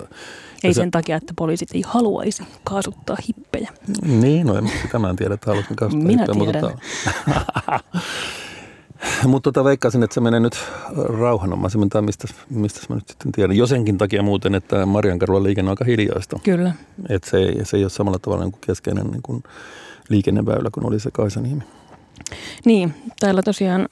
ei sen takia, että poliisit ei haluaisi kaasuttaa hippejä. Niin, no en, sitä mä en tiedä, että haluaisin kaasuttaa Minä hippejä. Tiedän. Mutta, mutta tota, veikkaisin, että se menee nyt rauhanomaisemmin, tai mistä, mistä mä nyt sitten tiedän. Jo senkin takia muuten, että Mariankarulla liikenne on aika hiljaista. Kyllä. Että se, ei, se ei ole samalla tavalla niin kuin keskeinen niin kuin liikenneväylä kuin oli se Kaisaniemi. Niin, täällä tosiaan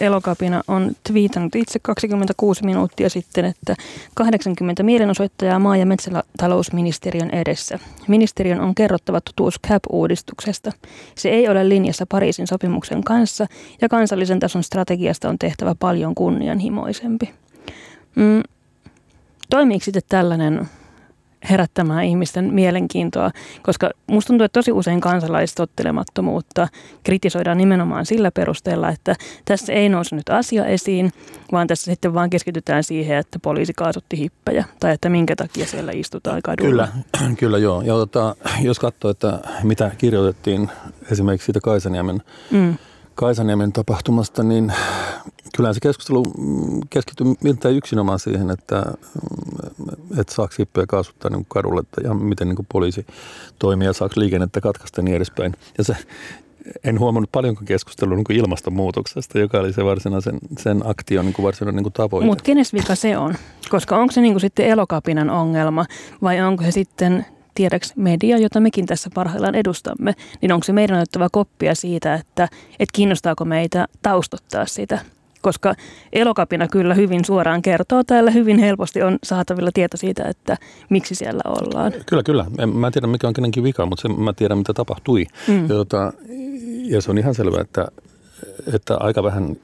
Elokapina on twiitannut itse 26 minuuttia sitten, että 80 mielenosoittajaa maa- ja metsätalousministeriön edessä. Ministeriön on kerrottava totuus CAP-uudistuksesta. Se ei ole linjassa Pariisin sopimuksen kanssa ja kansallisen tason strategiasta on tehtävä paljon kunnianhimoisempi. Mm, toimiiko sitten tällainen herättämään ihmisten mielenkiintoa, koska musta tuntuu, että tosi usein kansalaistottelemattomuutta kritisoidaan nimenomaan sillä perusteella, että tässä ei nouse nyt asia esiin, vaan tässä sitten vaan keskitytään siihen, että poliisi kaasutti hippejä tai että minkä takia siellä istutaan kadulla. Kyllä, kyllä joo. Ja tota, jos katsoo, että mitä kirjoitettiin esimerkiksi siitä Kaisaniemen mm. Kaisaniemen tapahtumasta, niin Kyllä se keskustelu keskittyy miltei yksinomaan siihen, että, että saako hippejä kaasuttaa niin kadulle ja miten niin poliisi toimii ja saako liikennettä katkaista ja niin edespäin. Ja se, en huomannut paljonko keskustelua niin ilmastonmuutoksesta, joka oli se varsinaisen sen aktion niin varsinainen niin tavoite. Mutta kenes vika se on? Koska onko se niin kuin sitten elokapinan ongelma vai onko se sitten tiedäks media, jota mekin tässä parhaillaan edustamme, niin onko se meidän otettava koppia siitä, että, että kiinnostaako meitä taustottaa sitä – koska elokapina kyllä hyvin suoraan kertoo täällä. Hyvin helposti on saatavilla tieto siitä, että miksi siellä ollaan. Kyllä, kyllä. En, mä en tiedä, mikä on kenenkin vika, mutta se, mä tiedän, mitä tapahtui. Mm. Ja, tota, ja se on ihan selvää, että että aika vähän,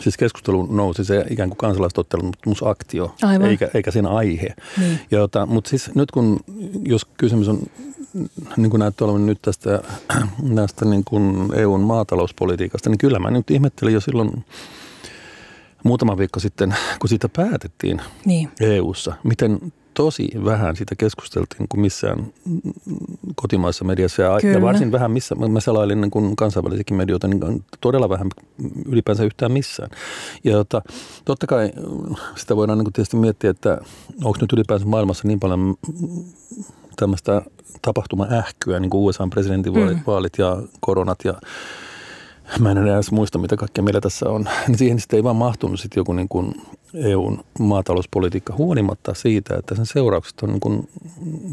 siis keskustelu nousi se ikään kuin kansalaistottelemusaktio, eikä, eikä siinä aihe. Niin. Tota, mutta siis nyt kun, jos kysymys on, niin kuin näyttää olevan nyt tästä, näistä niin kuin EUn maatalouspolitiikasta, niin kyllä mä nyt ihmettelin jo silloin muutama viikko sitten, kun siitä päätettiin niin. EU-ssa, miten tosi vähän siitä keskusteltiin kuin missään kotimaissa mediassa ja, ja varsin vähän missä, mä selailin niin kuin kansainvälisiäkin medioita, niin todella vähän ylipäänsä yhtään missään. Ja tota, totta kai sitä voidaan niin kuin tietysti miettiä, että onko nyt ylipäänsä maailmassa niin paljon tämmöistä tapahtuma-ähkyä, niin kuin USA presidentinvaalit mm. ja koronat ja mä en edes muista, mitä kaikkea meillä tässä on, niin siihen sitten ei vaan mahtunut sitten joku niin kuin EUn maatalouspolitiikka huolimatta siitä, että sen seuraukset on niin kuin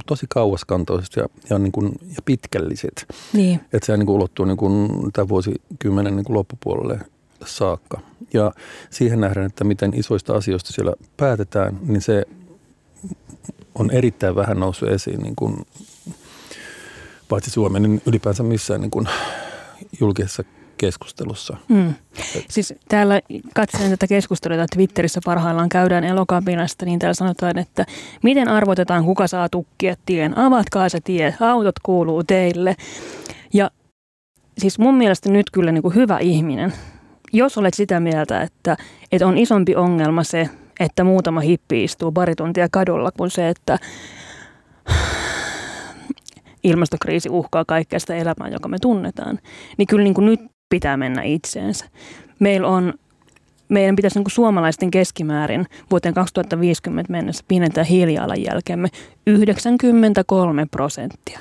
tosi kauaskantoiset ja, ja, niin kuin, ja pitkälliset. Niin. Että se niin kuin ulottuu niin kuin tämän vuosikymmenen niin kuin loppupuolelle saakka. Ja siihen nähdään, että miten isoista asioista siellä päätetään, niin se on erittäin vähän noussut esiin niin kuin, paitsi Suomen, niin ylipäänsä missään niin kuin julkisessa keskustelussa. Mm. Siis täällä katselen tätä keskustelua, Twitterissä parhaillaan käydään elokapinasta, niin täällä sanotaan, että miten arvotetaan, kuka saa tukkia tien. Avatkaa se tie, autot kuuluu teille. Ja siis mun mielestä nyt kyllä niin kuin hyvä ihminen, jos olet sitä mieltä, että, että on isompi ongelma se, että muutama hippi istuu pari tuntia kadulla, kuin se, että ilmastokriisi uhkaa kaikkea sitä elämää, joka me tunnetaan. Niin kyllä niin kuin nyt pitää mennä itseensä. Meillä on meidän pitäisi niin kuin suomalaisten keskimäärin vuoteen 2050 mennessä pienentää hiilijalanjälkeemme 93 prosenttia.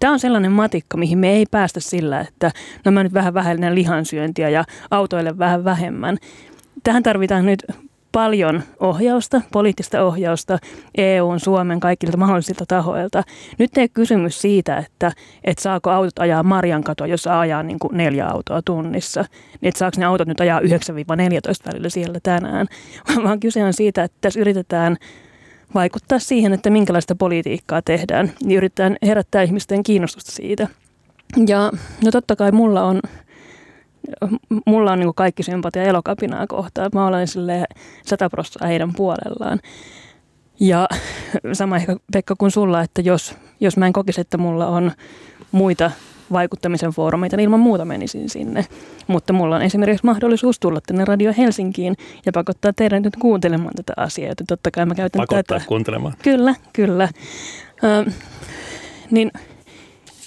Tämä on sellainen matikka, mihin me ei päästä sillä, että no mä nyt vähän vähäinen lihansyöntiä ja autoille vähän vähemmän. Tähän tarvitaan nyt paljon ohjausta, poliittista ohjausta EUn, Suomen, kaikilta mahdollisilta tahoilta. Nyt ei kysymys siitä, että, että saako autot ajaa Marjan katoa, jossa ajaa niin kuin neljä autoa tunnissa. Että saako ne autot nyt ajaa 9-14 välillä siellä tänään. Vaan kyse on siitä, että tässä yritetään vaikuttaa siihen, että minkälaista politiikkaa tehdään. Niin yritetään herättää ihmisten kiinnostusta siitä. Ja no totta kai mulla on mulla on niin kaikki sympatia elokapinaa kohtaan. Mä olen sille sata prosenttia heidän puolellaan. Ja sama ehkä Pekka kuin sulla, että jos, jos mä en kokisi, että mulla on muita vaikuttamisen foorumeita, niin ilman muuta menisin sinne. Mutta mulla on esimerkiksi mahdollisuus tulla tänne Radio Helsinkiin ja pakottaa teidän nyt kuuntelemaan tätä asiaa, joten totta kai mä käytän pakottaa tätä. kuuntelemaan. Kyllä, kyllä. Ö, niin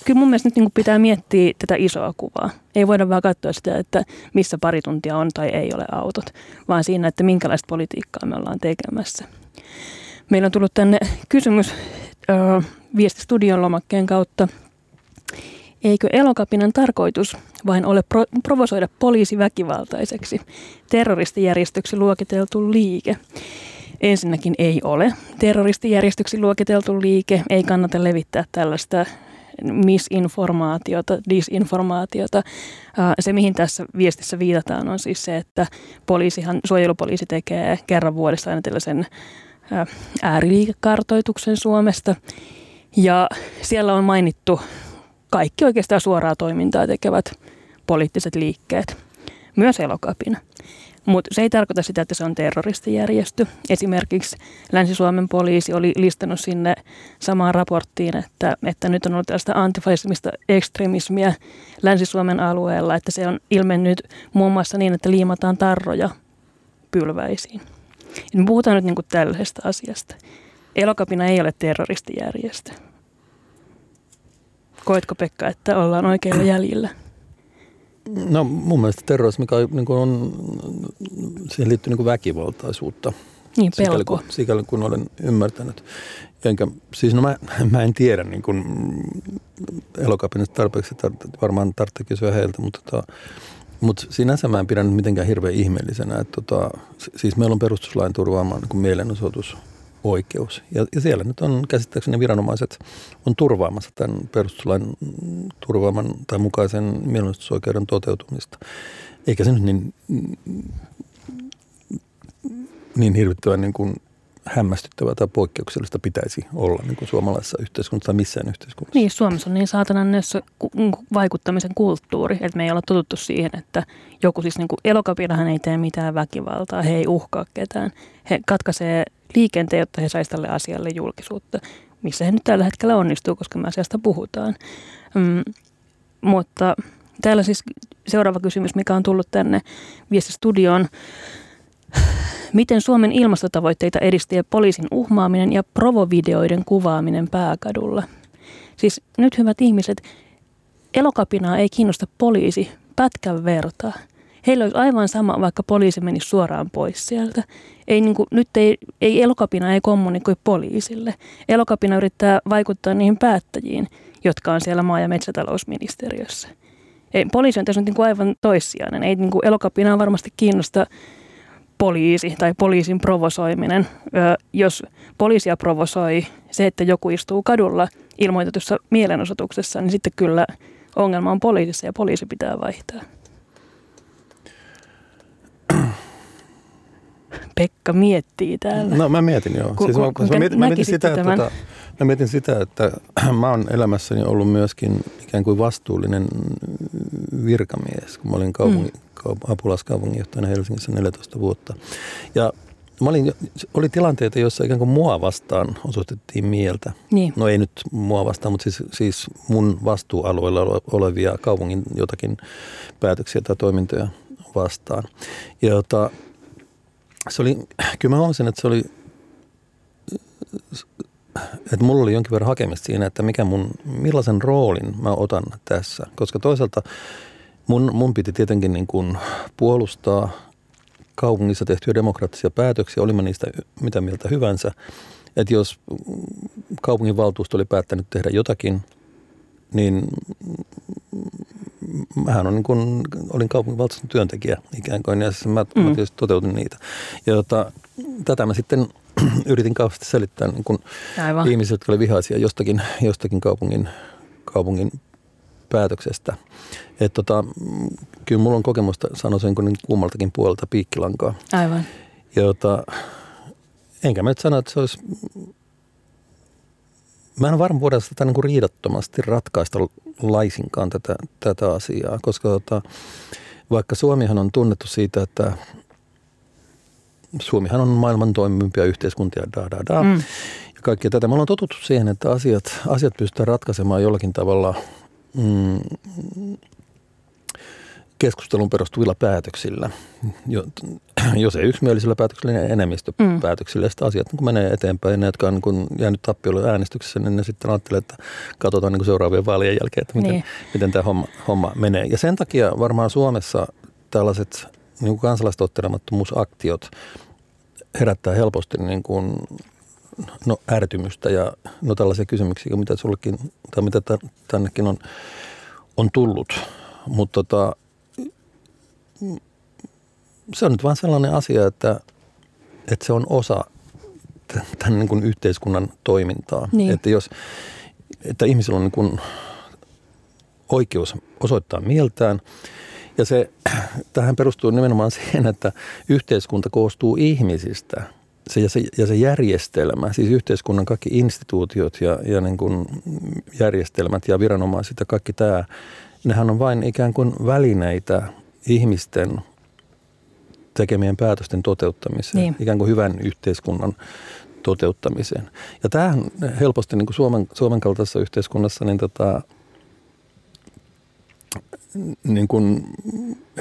kyllä mun mielestä nyt niin pitää miettiä tätä isoa kuvaa. Ei voida vaan katsoa sitä, että missä pari tuntia on tai ei ole autot, vaan siinä, että minkälaista politiikkaa me ollaan tekemässä. Meillä on tullut tänne kysymys ö, viestistudion lomakkeen kautta. Eikö elokapinan tarkoitus vain ole pro- provosoida poliisi väkivaltaiseksi terroristijärjestöksi luokiteltu liike? Ensinnäkin ei ole terroristijärjestöksi luokiteltu liike. Ei kannata levittää tällaista misinformaatiota, disinformaatiota. Se, mihin tässä viestissä viitataan, on siis se, että poliisihan, suojelupoliisi tekee kerran vuodessa aina tällaisen ääriliikekartoituksen Suomesta. Ja siellä on mainittu kaikki oikeastaan suoraa toimintaa tekevät poliittiset liikkeet, myös elokapina. Mutta se ei tarkoita sitä, että se on terroristijärjestö. Esimerkiksi Länsi-Suomen poliisi oli listannut sinne samaan raporttiin, että, että nyt on ollut tällaista antifasismista ekstremismiä Länsi-Suomen alueella, että se on ilmennyt muun muassa niin, että liimataan tarroja pylväisiin. Ja me puhutaan nyt niin kuin tällaisesta asiasta. Elokapina ei ole terroristijärjestö. Koetko Pekka, että ollaan oikeilla jäljillä? No mun mielestä terrorismi niin on, siihen liittyy niin väkivaltaisuutta. Niin, pelko. Sikäli kun, sikäli kun olen ymmärtänyt. Enkä, siis no mä, mä en tiedä niin kuin elokapinasta tarpeeksi, tar- varmaan tarvitsee kysyä heiltä, mutta tota, mutta sinänsä mä en pidä mitenkään hirveän ihmeellisenä. Että tota, siis meillä on perustuslain turvaamaan niin mielenosoitus oikeus. Ja, ja siellä nyt on käsittääkseni viranomaiset on turvaamassa tämän perustuslain turvaaman tai mukaisen mielenosoitusoikeuden toteutumista. Eikä se nyt niin, niin hirvittävän niin kuin hämmästyttävää tai poikkeuksellista pitäisi olla niin kuin suomalaisessa yhteiskunnassa tai missään yhteiskunnassa. Niin, Suomessa on niin saatanan nössö vaikuttamisen kulttuuri, että me ei olla totuttu siihen, että joku siis niin elokapinahan ei tee mitään väkivaltaa, he ei uhkaa ketään. He katkaisee liikenteen, jotta he saisivat tälle asialle julkisuutta, missä he nyt tällä hetkellä onnistuu, koska me asiasta puhutaan. Mm, mutta täällä siis seuraava kysymys, mikä on tullut tänne viestistudioon. Miten Suomen ilmastotavoitteita edistää poliisin uhmaaminen ja provovideoiden kuvaaminen pääkadulla? Siis nyt hyvät ihmiset, elokapinaa ei kiinnosta poliisi pätkän vertaa. Heillä olisi aivan sama, vaikka poliisi menisi suoraan pois sieltä. Ei, niin kuin, nyt ei, ei elokapina ei kommunikoi poliisille. Elokapina yrittää vaikuttaa niihin päättäjiin, jotka on siellä maa- ja metsätalousministeriössä. Ei, poliisi on tässä nyt niin kuin aivan toissijainen. Ei niin kuin elokapinaa varmasti kiinnosta poliisi tai poliisin provosoiminen. Jos poliisia provosoi se, että joku istuu kadulla ilmoitetussa mielenosoituksessa, niin sitten kyllä ongelma on poliisissa ja poliisi pitää vaihtaa. Pekka miettii täällä. No mä mietin joo. Ku, siis mä, mä, mietin, mä, mietin sitä, että, tota, mä mietin sitä, että mä oon elämässäni ollut myöskin ikään kuin vastuullinen virkamies, kun mä olin kaupungin, mm. apulaiskaupunginjohtajana Helsingissä 14 vuotta. Ja Mä olin, oli tilanteita, joissa ikään kuin mua vastaan osoitettiin mieltä. Niin. No ei nyt mua vastaan, mutta siis, siis mun vastuualueella olevia kaupungin jotakin päätöksiä tai toimintoja vastaan. Ja jota, se oli, kyllä mä huomasin, että se oli, että mulla oli jonkin verran hakemista siinä, että mikä mun, millaisen roolin mä otan tässä. Koska toisaalta mun, mun piti tietenkin niin kuin puolustaa kaupungissa tehtyjä demokraattisia päätöksiä, olimme niistä mitä mieltä hyvänsä. Että jos kaupungin valtuusto oli päättänyt tehdä jotakin, niin mähän on niin kuin, olin kaupunginvaltuuston työntekijä ikään kuin, ja siis mä, mm. mä tietysti toteutin niitä. Ja tota, tätä mä sitten yritin kauheasti selittää niin kuin ihmisille, jotka olivat vihaisia jostakin, jostakin kaupungin, kaupungin päätöksestä. Et tota, kyllä mulla on kokemusta, sanoisin niin kummaltakin puolelta piikkilankaa. Aivan. Ja tota, enkä mä nyt sano, että se olisi Mä en ole varma, voidaan sitä niin kuin riidattomasti ratkaista laisinkaan tätä, tätä asiaa, koska tota, vaikka Suomihan on tunnettu siitä, että Suomihan on maailman toimivimpia yhteiskuntia, da, da, da. Mm. Ja kaikkea tätä. Me ollaan totuttu siihen, että asiat, asiat pystytään ratkaisemaan jollakin tavalla mm, keskustelun perustuvilla päätöksillä. Jos ei yksimielisillä päätöksillä, niin enemmistöpäätöksillä. Mm. Sitten asiat niin kun menee eteenpäin. Ne, jotka on niin jäänyt tappiolle äänestyksessä, niin ne sitten ajattelee, että katsotaan niin seuraavien vaalien jälkeen, että miten, niin. miten tämä homma, homma menee. Ja sen takia varmaan Suomessa tällaiset niin kansalaistottelemattomuusaktiot herättää helposti niin kuin, no, ärtymystä ja no, tällaisia kysymyksiä, mitä sullekin, tai mitä tännekin on, on tullut. Mutta tota, se on nyt vain sellainen asia, että, että se on osa tämän niin kuin yhteiskunnan toimintaa. Niin. Että jos että ihmisillä on niin kuin oikeus osoittaa mieltään – ja se, tähän perustuu nimenomaan siihen, että yhteiskunta koostuu ihmisistä. Se, ja, se, ja se järjestelmä, siis yhteiskunnan kaikki instituutiot ja, ja niin kuin järjestelmät ja viranomaiset ja kaikki tämä, nehän on vain ikään kuin välineitä ihmisten tekemien päätösten toteuttamiseen, niin. ikään kuin hyvän yhteiskunnan toteuttamiseen. Ja tämähän helposti niin kuin Suomen, Suomen kaltaisessa yhteiskunnassa, niin tota, niin kuin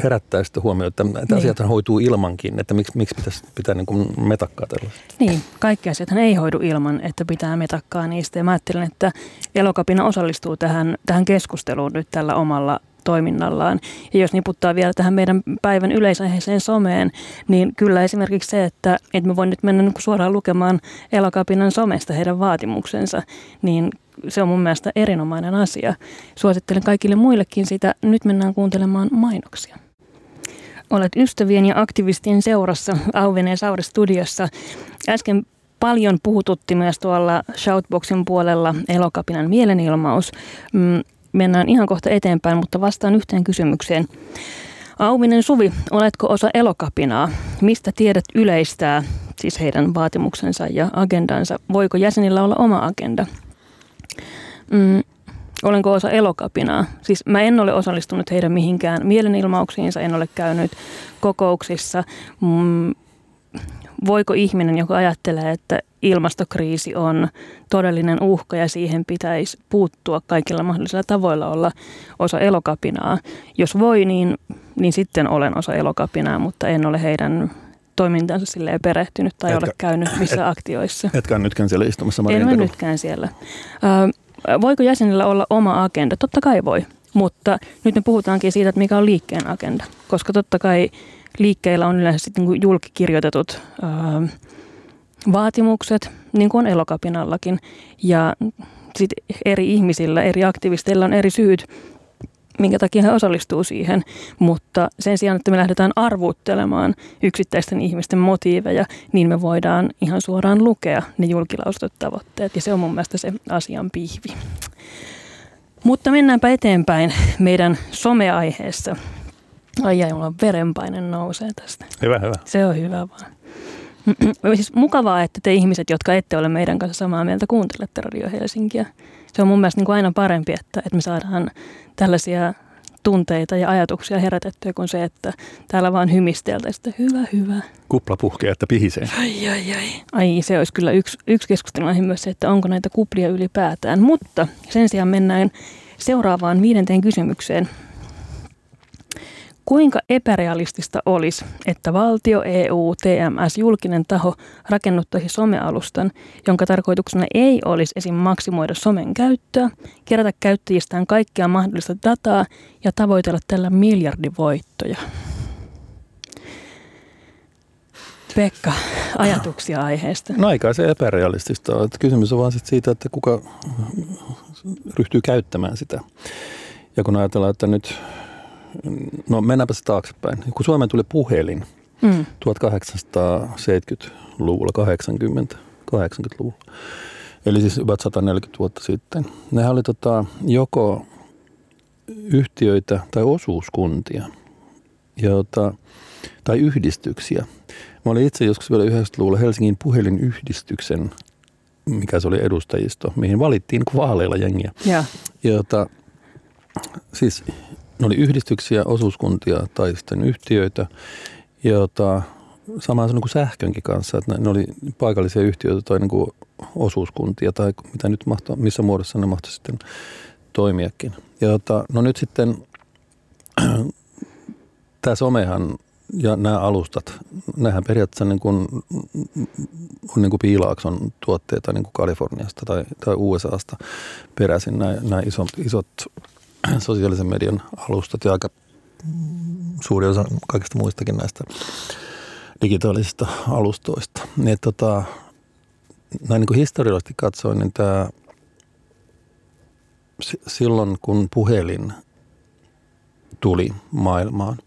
herättää sitä huomioon, että, että niin. asiat hoituu ilmankin, että miksi, miksi pitäisi, pitää niin kuin metakkaa tällaista. Niin, kaikki asiat ei hoidu ilman, että pitää metakkaa niistä. Ja mä ajattelen, että Elokapina osallistuu tähän, tähän keskusteluun nyt tällä omalla toiminnallaan. Ja jos niputtaa vielä tähän meidän päivän yleisaiheeseen someen, niin kyllä esimerkiksi se, että, että me voin nyt mennä niin suoraan lukemaan Elokapinan somesta heidän vaatimuksensa, niin se on mun mielestä erinomainen asia. Suosittelen kaikille muillekin sitä. Nyt mennään kuuntelemaan mainoksia. Olet ystävien ja aktivistien seurassa Auveneen Saure-studiossa. Äsken paljon puhututti myös tuolla Shoutboxin puolella Elokapinan mielenilmaus. Mennään ihan kohta eteenpäin, mutta vastaan yhteen kysymykseen. Auvinen Suvi, oletko osa Elokapinaa? Mistä tiedät yleistää, siis heidän vaatimuksensa ja agendansa? Voiko jäsenillä olla oma agenda? Mm, olenko osa elokapinaa. Siis mä en ole osallistunut heidän mihinkään mielenilmauksiinsa, en ole käynyt kokouksissa. Mm, voiko ihminen, joka ajattelee, että ilmastokriisi on todellinen uhka ja siihen pitäisi puuttua kaikilla mahdollisilla tavoilla olla osa elokapinaa. Jos voi, niin, niin sitten olen osa elokapinaa, mutta en ole heidän toimintansa silleen perehtynyt tai etkä, ole käynyt missä et, aktioissa. Etkä nytkään siellä istumassa En ole nytkään siellä. Ö, voiko jäsenillä olla oma agenda? Totta kai voi, mutta nyt me puhutaankin siitä, että mikä on liikkeen agenda. Koska totta kai liikkeillä on yleensä sitten niin julkikirjoitetut ö, vaatimukset, niin kuin on elokapinallakin. Ja sitten eri ihmisillä, eri aktivisteilla on eri syyt minkä takia he osallistuu siihen, mutta sen sijaan, että me lähdetään arvuuttelemaan yksittäisten ihmisten motiiveja, niin me voidaan ihan suoraan lukea ne julkilausutut tavoitteet, ja se on mun mielestä se asian pihvi. Mutta mennäänpä eteenpäin meidän someaiheessa. Ai ai, mulla on verenpaine nousee tästä. Hyvä, hyvä. Se on hyvä vaan. Siis mukavaa, että te ihmiset, jotka ette ole meidän kanssa samaa mieltä, kuuntelette Radio Helsinkiä. Se on mun mielestä niin kuin aina parempi, että, että me saadaan tällaisia tunteita ja ajatuksia herätettyä kuin se, että täällä vaan hymisteltäisiin, että hyvä, hyvä. Kupla puhkee, että pihisee. Ai, ai, ai. Ai, se olisi kyllä yksi, yksi keskustelu myös se, että onko näitä kuplia ylipäätään. Mutta sen sijaan mennään seuraavaan viidenteen kysymykseen. Kuinka epärealistista olisi, että valtio, EU, TMS, julkinen taho rakennuttaisi somealustan, jonka tarkoituksena ei olisi esim. maksimoida somen käyttöä, kerätä käyttäjistään kaikkea mahdollista dataa ja tavoitella tällä miljardivoittoja? Pekka, ajatuksia aiheesta? No aika se epärealistista Kysymys on vaan siitä, että kuka ryhtyy käyttämään sitä. Ja kun ajatellaan, että nyt no mennäänpä se taaksepäin. Kun Suomeen tuli puhelin Mm. 1870-luvulla, 80, 80-luvulla, eli siis about 140 vuotta sitten. Nehän oli tota, joko yhtiöitä tai osuuskuntia jota, tai yhdistyksiä. Mä olin itse joskus vielä 90-luvulla Helsingin puhelinyhdistyksen, mikä se oli edustajisto, mihin valittiin vaaleilla jengiä. Ja. Jota, siis ne oli yhdistyksiä, osuuskuntia tai sitten yhtiöitä, jota sama niin kuin sähkönkin kanssa, että ne, oli paikallisia yhtiöitä tai niin kuin osuuskuntia tai mitä nyt mahto, missä muodossa ne mahtoi sitten toimiakin. Ja jota, no nyt sitten tämä somehan ja nämä alustat, nämähän periaatteessa niin kuin, on niin kuin piilaakson tuotteita niin kuin Kaliforniasta tai, tai USAsta peräisin nämä, nämä isot, isot sosiaalisen median alustat ja aika suuri osa kaikista muistakin näistä digitaalisista alustoista. Niin, tota, näin niin kuin historiallisesti katsoin, niin tämä silloin kun puhelin tuli maailmaan,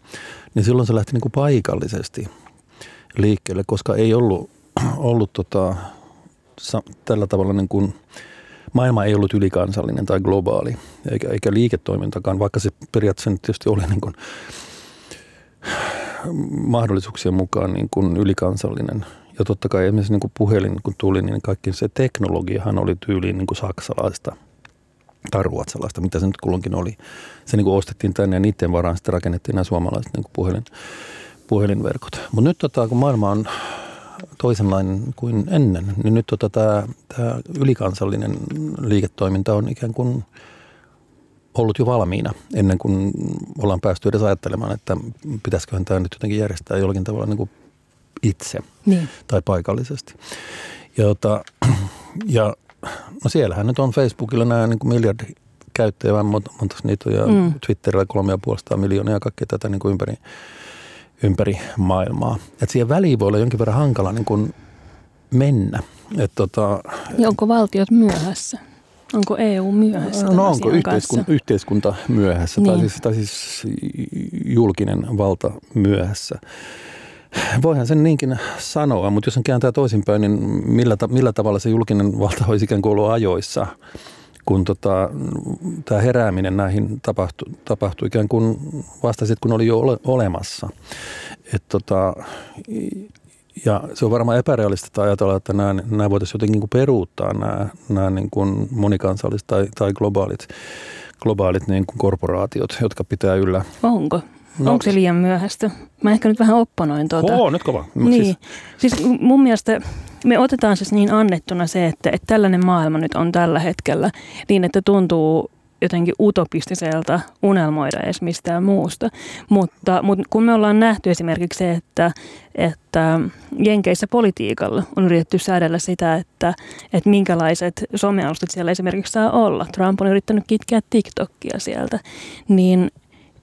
niin silloin se lähti niin kuin paikallisesti liikkeelle, koska ei ollut, ollut tota, tällä tavalla niin kuin, maailma ei ollut ylikansallinen tai globaali, eikä, eikä liiketoimintakaan, vaikka se periaatteessa tietysti oli niin kuin, mahdollisuuksien mukaan niin kuin ylikansallinen. Ja totta kai esimerkiksi niin kuin puhelin kun tuli, niin kaikki se teknologiahan oli tyyliin niin kuin saksalaista tai ruotsalaista, mitä se nyt kulloinkin oli. Se niin kuin ostettiin tänne ja niiden varaan sitten rakennettiin nämä suomalaiset niin kuin puhelin, puhelinverkot. Mutta nyt tota, kun maailma on toisenlainen kuin ennen, niin nyt tota, tämä, tämä ylikansallinen liiketoiminta on ikään kuin ollut jo valmiina ennen kuin ollaan päästy edes ajattelemaan, että pitäisiköhän tämä nyt jotenkin järjestää jollakin tavalla niin kuin itse Niin. tai paikallisesti. Ja, jota, ja no siellähän nyt on Facebookilla nämä niin kuin miljardi käyttäjää, monta, monta niitä on, ja Mm. Twitterillä kolme ja miljoonaa ja kaikkea tätä niin kuin ympäri, ympäri maailmaa. Et siihen väliin voi olla jonkin verran hankala niin kuin mennä. Et tota, Ja onko valtiot myöhässä? Onko EU myöhässä? tämän no onko asian yhteiskunta, myöhässä tai, Niin. siis, tai siis julkinen valta myöhässä? Voihan sen niinkin sanoa, mutta jos sen kääntää toisinpäin, niin millä, millä tavalla se julkinen valta olisi ikään kuin ollut ajoissa, kun tota, tämä herääminen näihin tapahtui, tapahtui ikään kuin vasta sitten, kun oli jo ole, olemassa. Et tota, ja se on varmaan epärealistista ajatella, että nämä, voitaisiin jotenkin niin kuin peruuttaa, nämä, niin monikansalliset tai, tai globaalit, globaalit niin kuin korporaatiot, jotka pitää yllä. Onko? No, Onko se liian myöhäistä? Mä ehkä nyt vähän opponoin tuota. Oo, nyt kova. Niin. Siis, Siis, siis mun mielestä me otetaan siis niin annettuna se, että, että tällainen maailma nyt on tällä hetkellä niin, että tuntuu jotenkin utopistiselta unelmoida edes mistään muusta. Mutta, mutta kun me ollaan nähty esimerkiksi se, että, että Jenkeissä politiikalla on yritetty säädellä sitä, että, että minkälaiset somealustat siellä esimerkiksi saa olla. Trump on yrittänyt kitkeä TikTokia sieltä, niin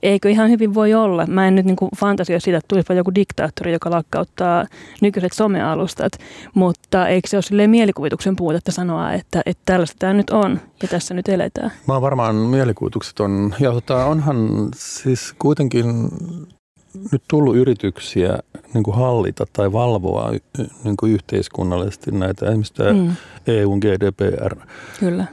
eikö ihan hyvin voi olla. Mä en nyt niin fantasioi siitä, että tulisipa joku diktaattori, joka lakkauttaa nykyiset somealustat, mutta eikö se ole silleen mielikuvituksen puutetta sanoa, että, että tällaista tämä nyt on ja tässä nyt eletään? mä oon varmaan mielikuvitukset on, ja tota, onhan siis kuitenkin nyt tullut yrityksiä niin kuin hallita tai valvoa niin kuin yhteiskunnallisesti näitä, esimerkiksi tämä Mm, EUn GDPR, kyllä.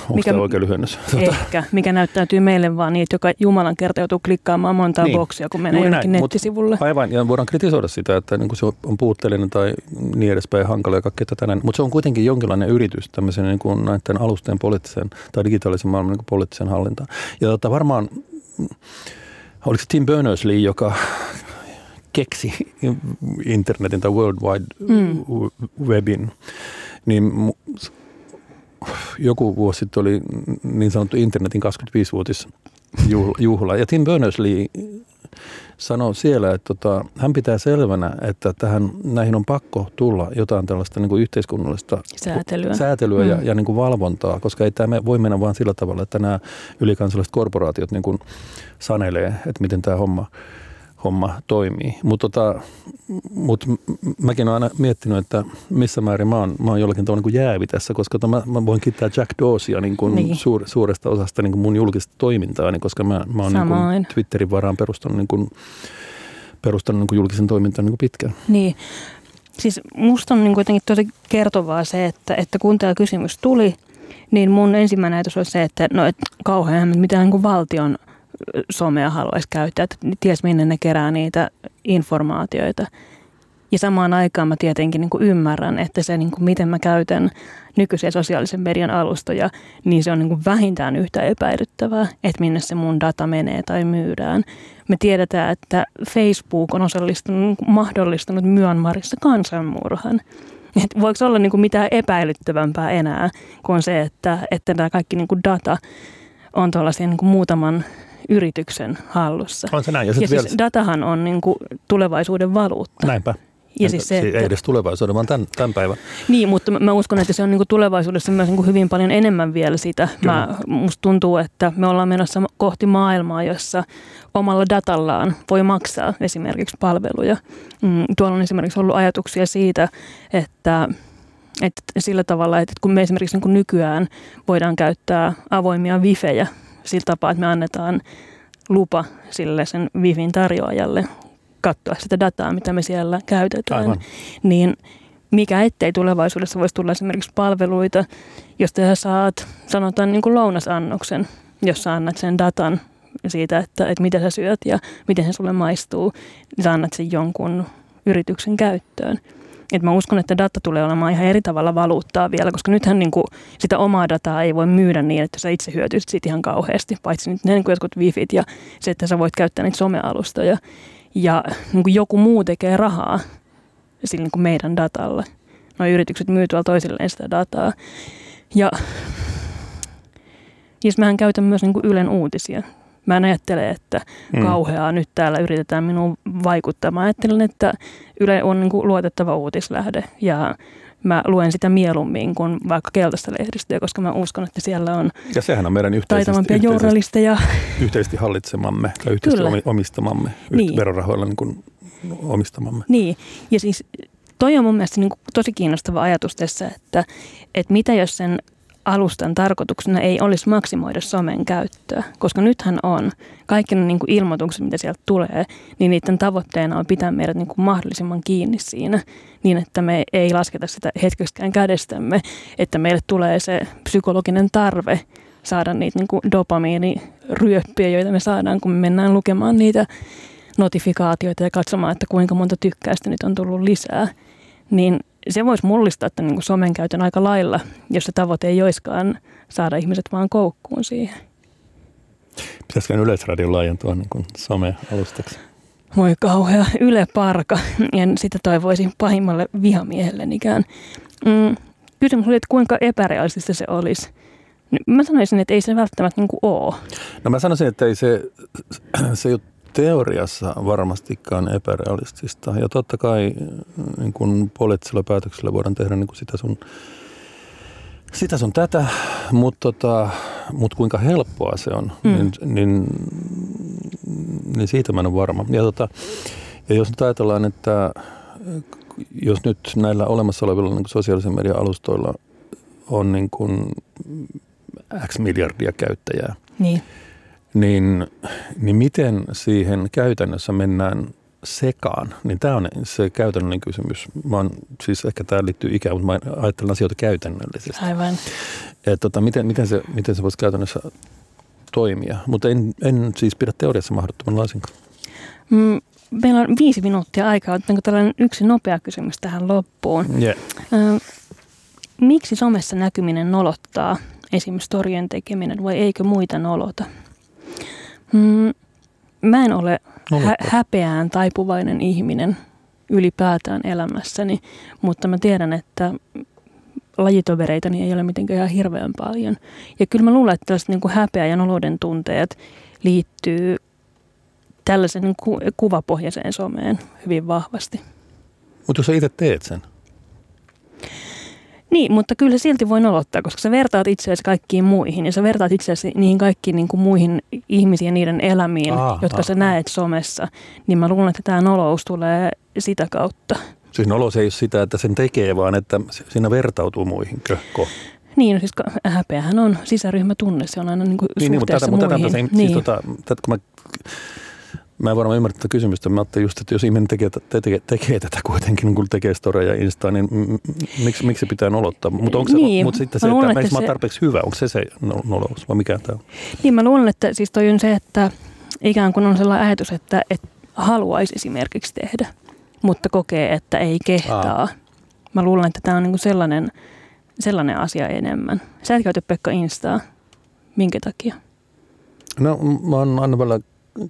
Onko Mikä- tämä oikein lyhennys? Ehkä, mikä näyttäytyy meille vaan niin, että joka Jumalan kerta joutuu klikkaamaan montaa Niin. boksia, kun menee jonnekin mut- nettisivulle. Aivan, ja voidaan kritisoida sitä, että niin se on puutteellinen tai niin edespäin hankala ja kaikkea tätä. Mutta se on kuitenkin jonkinlainen yritys tämmöisen niin kuin näiden alusten poliittisen tai digitaalisen maailman niin kuin poliittisen hallintaan. Ja tota, varmaan, oliko se Tim Berners-Lee, joka keksi internetin tai World Wide Mm. Webin, niin joku vuosi sitten oli niin sanottu internetin 25-vuotis juhla- juhla. Ja Tim Berners-Lee sanoi siellä, että tota, hän pitää selvänä, että tähän, näihin on pakko tulla jotain tällaista niin kuin yhteiskunnallista Säätelyä. säätelyä ja, Mm. ja niin kuin valvontaa, koska ei tämä voi mennä vain sillä tavalla, että nämä ylikansalliset korporaatiot niin kuin sanelee, että miten tämä homma, homma toimii. Mutta tota, mut mäkin olen aina miettinyt, että missä määrin mä oon, mä oon jollakin tavalla niin jäävi tässä, koska tota, mä, mä voin kiittää Jack Dawsia niin kuin niin. Suur, suuresta osasta niin kuin mun julkista toimintaa, niin koska mä, mä oon niin kuin Twitterin varaan perustanut, niin kuin, perustanut niin kuin julkisen toimintaan niin kuin pitkään. Niin. Siis musta on niin kuitenkin tosi kertovaa se, että, että kun tämä kysymys tuli, niin mun ensimmäinen ajatus oli se, että no et kauhean mitä niin kuin valtion – somea haluaisi käyttää, että ties minne ne kerää niitä informaatioita. Ja samaan aikaan mä tietenkin niin kuin ymmärrän, että se, niin kuin miten mä käytän nykyisiä sosiaalisen median alustoja, niin se on niin kuin vähintään yhtä epäilyttävää, että minne se mun data menee tai myydään. Me tiedetään, että Facebook on osallistunut, niin mahdollistanut Myanmarissa kansanmurhan. Et voiko olla niin kuin mitään epäilyttävämpää enää kuin se, että, että tämä kaikki niin kuin data on tuollaisia niin kuin muutaman yrityksen hallussa. On se näin. Ja, ja vielä... siis datahan on niin kuin tulevaisuuden valuutta. Näinpä. Ja siis se, että... Ei edes tulevaisuuden, vaan tämän, tämän päivän. Niin, mutta mä uskon, että se on niin kuin tulevaisuudessa myös niin kuin hyvin paljon enemmän vielä sitä. Mä, musta tuntuu, että me ollaan menossa kohti maailmaa, jossa omalla datallaan voi maksaa esimerkiksi palveluja. Mm, tuolla on esimerkiksi ollut ajatuksia siitä, että että sillä tavalla, että kun me esimerkiksi niin kuin nykyään voidaan käyttää avoimia wifejä sillä tapaa, että me annetaan lupa sille sen Wifin tarjoajalle katsoa sitä dataa, mitä me siellä käytetään. Aivan. Niin mikä ettei tulevaisuudessa voisi tulla esimerkiksi palveluita, josta sä saat, sanotaan niin kuin lounasannoksen, jossa annat sen datan siitä, että, että mitä sä syöt ja miten se sulle maistuu, niin sä annat sen jonkun yrityksen käyttöön. Et mä uskon, että data tulee olemaan ihan eri tavalla valuuttaa vielä, koska nythän niin kuin sitä omaa dataa ei voi myydä niin, että sä itse hyötyisit siitä ihan kauheasti, paitsi nyt ne niin kuin jotkut wifit ja se, että sä voit käyttää niitä somealustoja. Ja niin kuin joku muu tekee rahaa sillä niin kuin meidän datalla. Nuo yritykset myy tuolla toisilleen sitä dataa. Ja siis mähän käytän myös niin kuin Ylen uutisia. Mä en ajattele, että mm. kauheaa nyt täällä yritetään minun vaikuttaa. Mä ajattelen, että Yle on niin kuin luotettava uutislähde ja mä luen sitä mieluummin kuin vaikka keltaista lehdistöä, koska mä uskon, että siellä on Ja sehän on meidän yhteisesti, journalisteja. Yhteisesti hallitsemamme tai yhteisesti Kyllä. omistamamme, niin. verorahoilla niin kuin omistamamme. Niin, ja siis toi on mun mielestä niin tosi kiinnostava ajatus tässä, että, että mitä jos sen alustan tarkoituksena ei olisi maksimoida somen käyttöä, koska nythän on kaikki ne niin kuin ilmoitukset, mitä sieltä tulee, niin niiden tavoitteena on pitää meidät niin kuin mahdollisimman kiinni siinä, niin että me ei lasketa sitä hetkeskään kädestämme, että meille tulee se psykologinen tarve saada niitä niin kuin dopamiiniryöppiä, joita me saadaan, kun me mennään lukemaan niitä notifikaatioita ja katsomaan, että kuinka monta tykkäystä nyt on tullut lisää, niin se voisi mullistaa tämän niin kuin somen käytön aika lailla, jos se tavoite ei olisikaan saada ihmiset vaan koukkuun siihen. Pitäisikö Yleisradio laajentua niin kuin some-alustaksi? Voi kauhea Yle Parka. En sitä toivoisin pahimmalle vihamiehelleniikään. Mm, kysymys oli, että kuinka epärealistista se olisi. Mä sanoisin, että ei se välttämättä niin kuin ole. No mä sanoisin, että ei se, se teoriassa varmastikaan epärealistista. Ja totta kai niin kuin poliittisilla päätöksillä voidaan tehdä niin kuin sitä sun sitä sun tätä, mutta tota, mut kuinka helppoa se on, mm. niin, niin, niin siitä mä en ole varma. Ja, tota, ja jos nyt ajatellaan, että jos nyt näillä olemassa olevilla niin sosiaalisen median alustoilla on niin kuin X miljardia käyttäjää, niin niin, niin miten siihen käytännössä mennään sekaan, niin tämä on se käytännöllinen kysymys. Mä oon, siis ehkä tämä liittyy ikään, mutta mä ajattelen asioita käytännöllisesti. Aivan. Et tota, miten, miten, se, miten se voisi käytännössä toimia, mutta en, en siis pidä teoriassa mahdottoman laisinkaan. Mm, meillä on viisi minuuttia aikaa. Otetaanko tällainen yksi nopea kysymys tähän loppuun? Yeah. Ö, miksi somessa näkyminen nolottaa, esimerkiksi storien tekeminen, vai eikö muita nolota? Mm, mä en ole hä- häpeään taipuvainen ihminen ylipäätään elämässäni, mutta mä tiedän, että lajitovereitani ei ole mitenkään ihan hirveän paljon. Ja kyllä mä luulen, että tällaiset niin kuin häpeä ja nolouden tunteet liittyy tällaisen niin ku- kuvapohjaiseen someen hyvin vahvasti. Mutta jos sä itse teet sen? Niin, mutta kyllä se silti voi nolottaa, koska sä vertaat itseäsi kaikkiin muihin ja sä vertaat itseäsi niihin kaikkiin niin kuin muihin ihmisiin ja niiden elämiin, Aa, jotka aa. sä näet somessa. Niin mä luulen, että tämä nolous tulee sitä kautta. Siis nolous ei ole sitä, että sen tekee, vaan että siinä vertautuu muihin. Köhko. Niin, no siis häpeähän on sisäryhmätunne, se on aina niin kuin Niin, niin, mutta suhteessa tätä, mutta tätä, muihin. siis, niin. tota, tätä, kun mä, mä en varmaan ymmärrä tätä kysymystä. Mä ajattelin just, että jos ihminen tekee, te- tekee, tekee tätä kuitenkin, kun tekee storeja ja Instaa, niin miksi, miksi se pitää nolottaa? Mutta onko se, Niin, mutta sitten se, luulen, että, että että mä se- tarpeeksi hyvä, onko se se no- nolous vai mikä tämä on? Niin mä luulen, että siis toi on se, että ikään kuin on sellainen ajatus, että, että haluaisi esimerkiksi tehdä, mutta kokee, että ei kehtaa. Aa. Mä luulen, että tämä on niin kuin sellainen, sellainen asia enemmän. Sä et käytä Pekka Instaa. Minkä takia? No mä oon aina välillä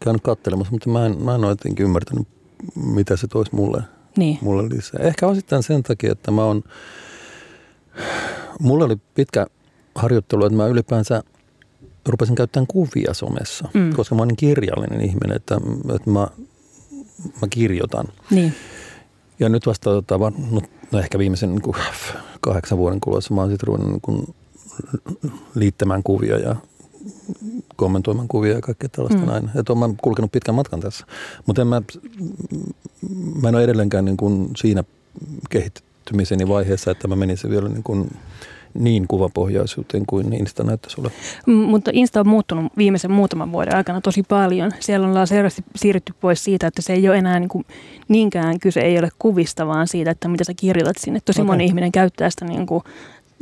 käynyt katselemassa, mutta mä en, mä en ole jotenkin ymmärtänyt, mitä se toisi mulle, Niin. mulle lisää. Ehkä osittain sen takia, että mä oon, mulla oli pitkä harjoittelu, että mä ylipäänsä rupesin käyttämään kuvia somessa, Mm. koska mä oon niin kirjallinen ihminen, että, että mä, mä kirjoitan. Niin. Ja nyt vasta tota, no, no ehkä viimeisen niin kuin, kahdeksan vuoden kuluessa mä oon sitten ruvennut niin kuin, liittämään kuvia ja kommentoimaan kuvia ja kaikkea tällaista Mm. näin. Että mä kulkenut pitkän matkan tässä. Mutta en mä, mä en ole edelleenkään niin kuin siinä kehittymiseni vaiheessa, että mä menisin vielä niin, kuin niin kuvapohjaisuuteen kuin Insta näyttäisi. M- Mutta Insta on muuttunut viimeisen muutaman vuoden aikana tosi paljon. Siellä ollaan selvästi siirrytty pois siitä, että se ei ole enää niin kuin niinkään kyse ei ole kuvista, vaan siitä, että mitä sä kirjoitat sinne. Tosi Okei. moni ihminen käyttää sitä niin kuin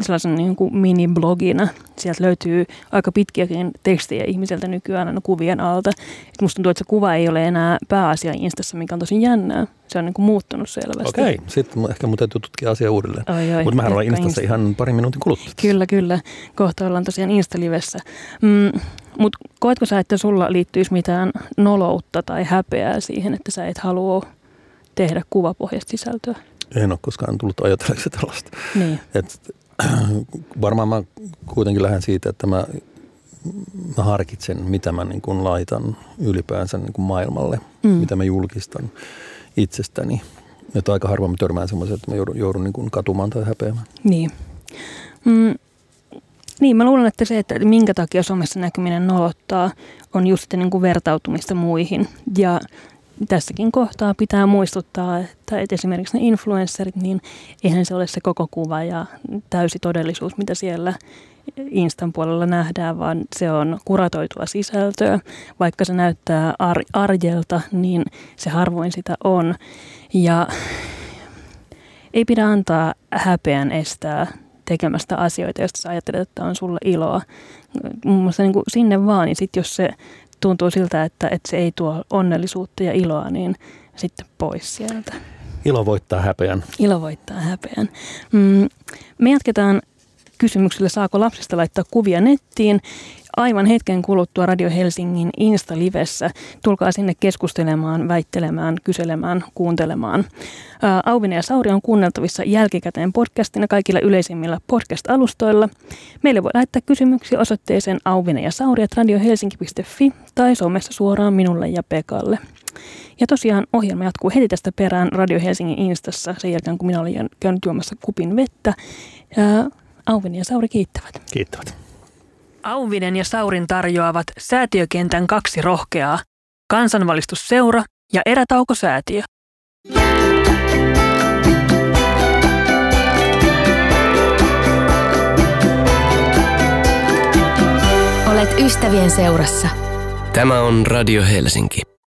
sellaisen niin kuin mini-blogina. Sieltä löytyy aika pitkiäkin tekstejä ihmiseltä nykyään aina kuvien alta. Et musta tuntuu, että se kuva ei ole enää pääasia Instassa, mikä on tosi jännää. Se on niin kuin muuttunut selvästi. Okei, sitten mun- ehkä mun täytyy tutkia asiaa uudelleen. Mutta mähän olen Instassa Insta. ihan parin minuutin kuluttua. Kyllä, kyllä. Kohta ollaan tosiaan Insta-livessä. Mm, Mutta koetko sä, että sulla liittyisi mitään noloutta tai häpeää siihen, että sä et halua tehdä kuvapohjasta sisältöä? En ole koskaan tullut ajatelleeksi tällaista. Niin. Et, varmaan mä kuitenkin lähden siitä, että mä, mä harkitsen, mitä mä niin kuin laitan ylipäänsä niin kuin maailmalle, Mm. mitä mä julkistan itsestäni. Että aika harvoin mä törmään semmoisen, että mä joudun, joudun niin kuin katumaan tai häpeämään. Niin. Mm, niin, mä luulen, että se, että minkä takia somessa näkyminen nolottaa, on just niin kuin vertautumista muihin. Ja tässäkin kohtaa pitää muistuttaa, että, esimerkiksi ne influencerit, niin eihän se ole se koko kuva ja täysi todellisuus, mitä siellä Instan puolella nähdään, vaan se on kuratoitua sisältöä. Vaikka se näyttää ar- arjelta, niin se harvoin sitä on. Ja ei pidä antaa häpeän estää tekemästä asioita, joista sä ajattelet, että on sulle iloa. Mun mielestä niin sinne vaan, niin sitten jos se tuntuu siltä, että, että se ei tuo onnellisuutta ja iloa, niin sitten pois sieltä. Ilo voittaa häpeän. Ilo voittaa häpeän. Mm, me jatketaan kysymyksellä, saako lapsista laittaa kuvia nettiin. Aivan hetken kuluttua Radio Helsingin Insta-livessä. Tulkaa sinne keskustelemaan, väittelemään, kyselemään, kuuntelemaan. Ää, Auvinen ja Sauri on kuunneltavissa jälkikäteen podcastina kaikilla yleisimmillä podcast-alustoilla. Meille voi lähettää kysymyksiä osoitteeseen auvinen ja sauri radiohelsinki.fi tai somessa suoraan minulle ja Pekalle. Ja tosiaan ohjelma jatkuu heti tästä perään Radio Helsingin Instassa sen jälkeen, kun minä olin käynyt juomassa kupin vettä. Ja Auvinen ja Sauri kiittävät. Kiittävät. Auvinen ja Saurin tarjoavat säätiökentän kaksi rohkeaa, kansanvalistusseura ja erätaukosäätiö. Olet ystävien seurassa. Tämä on Radio Helsinki.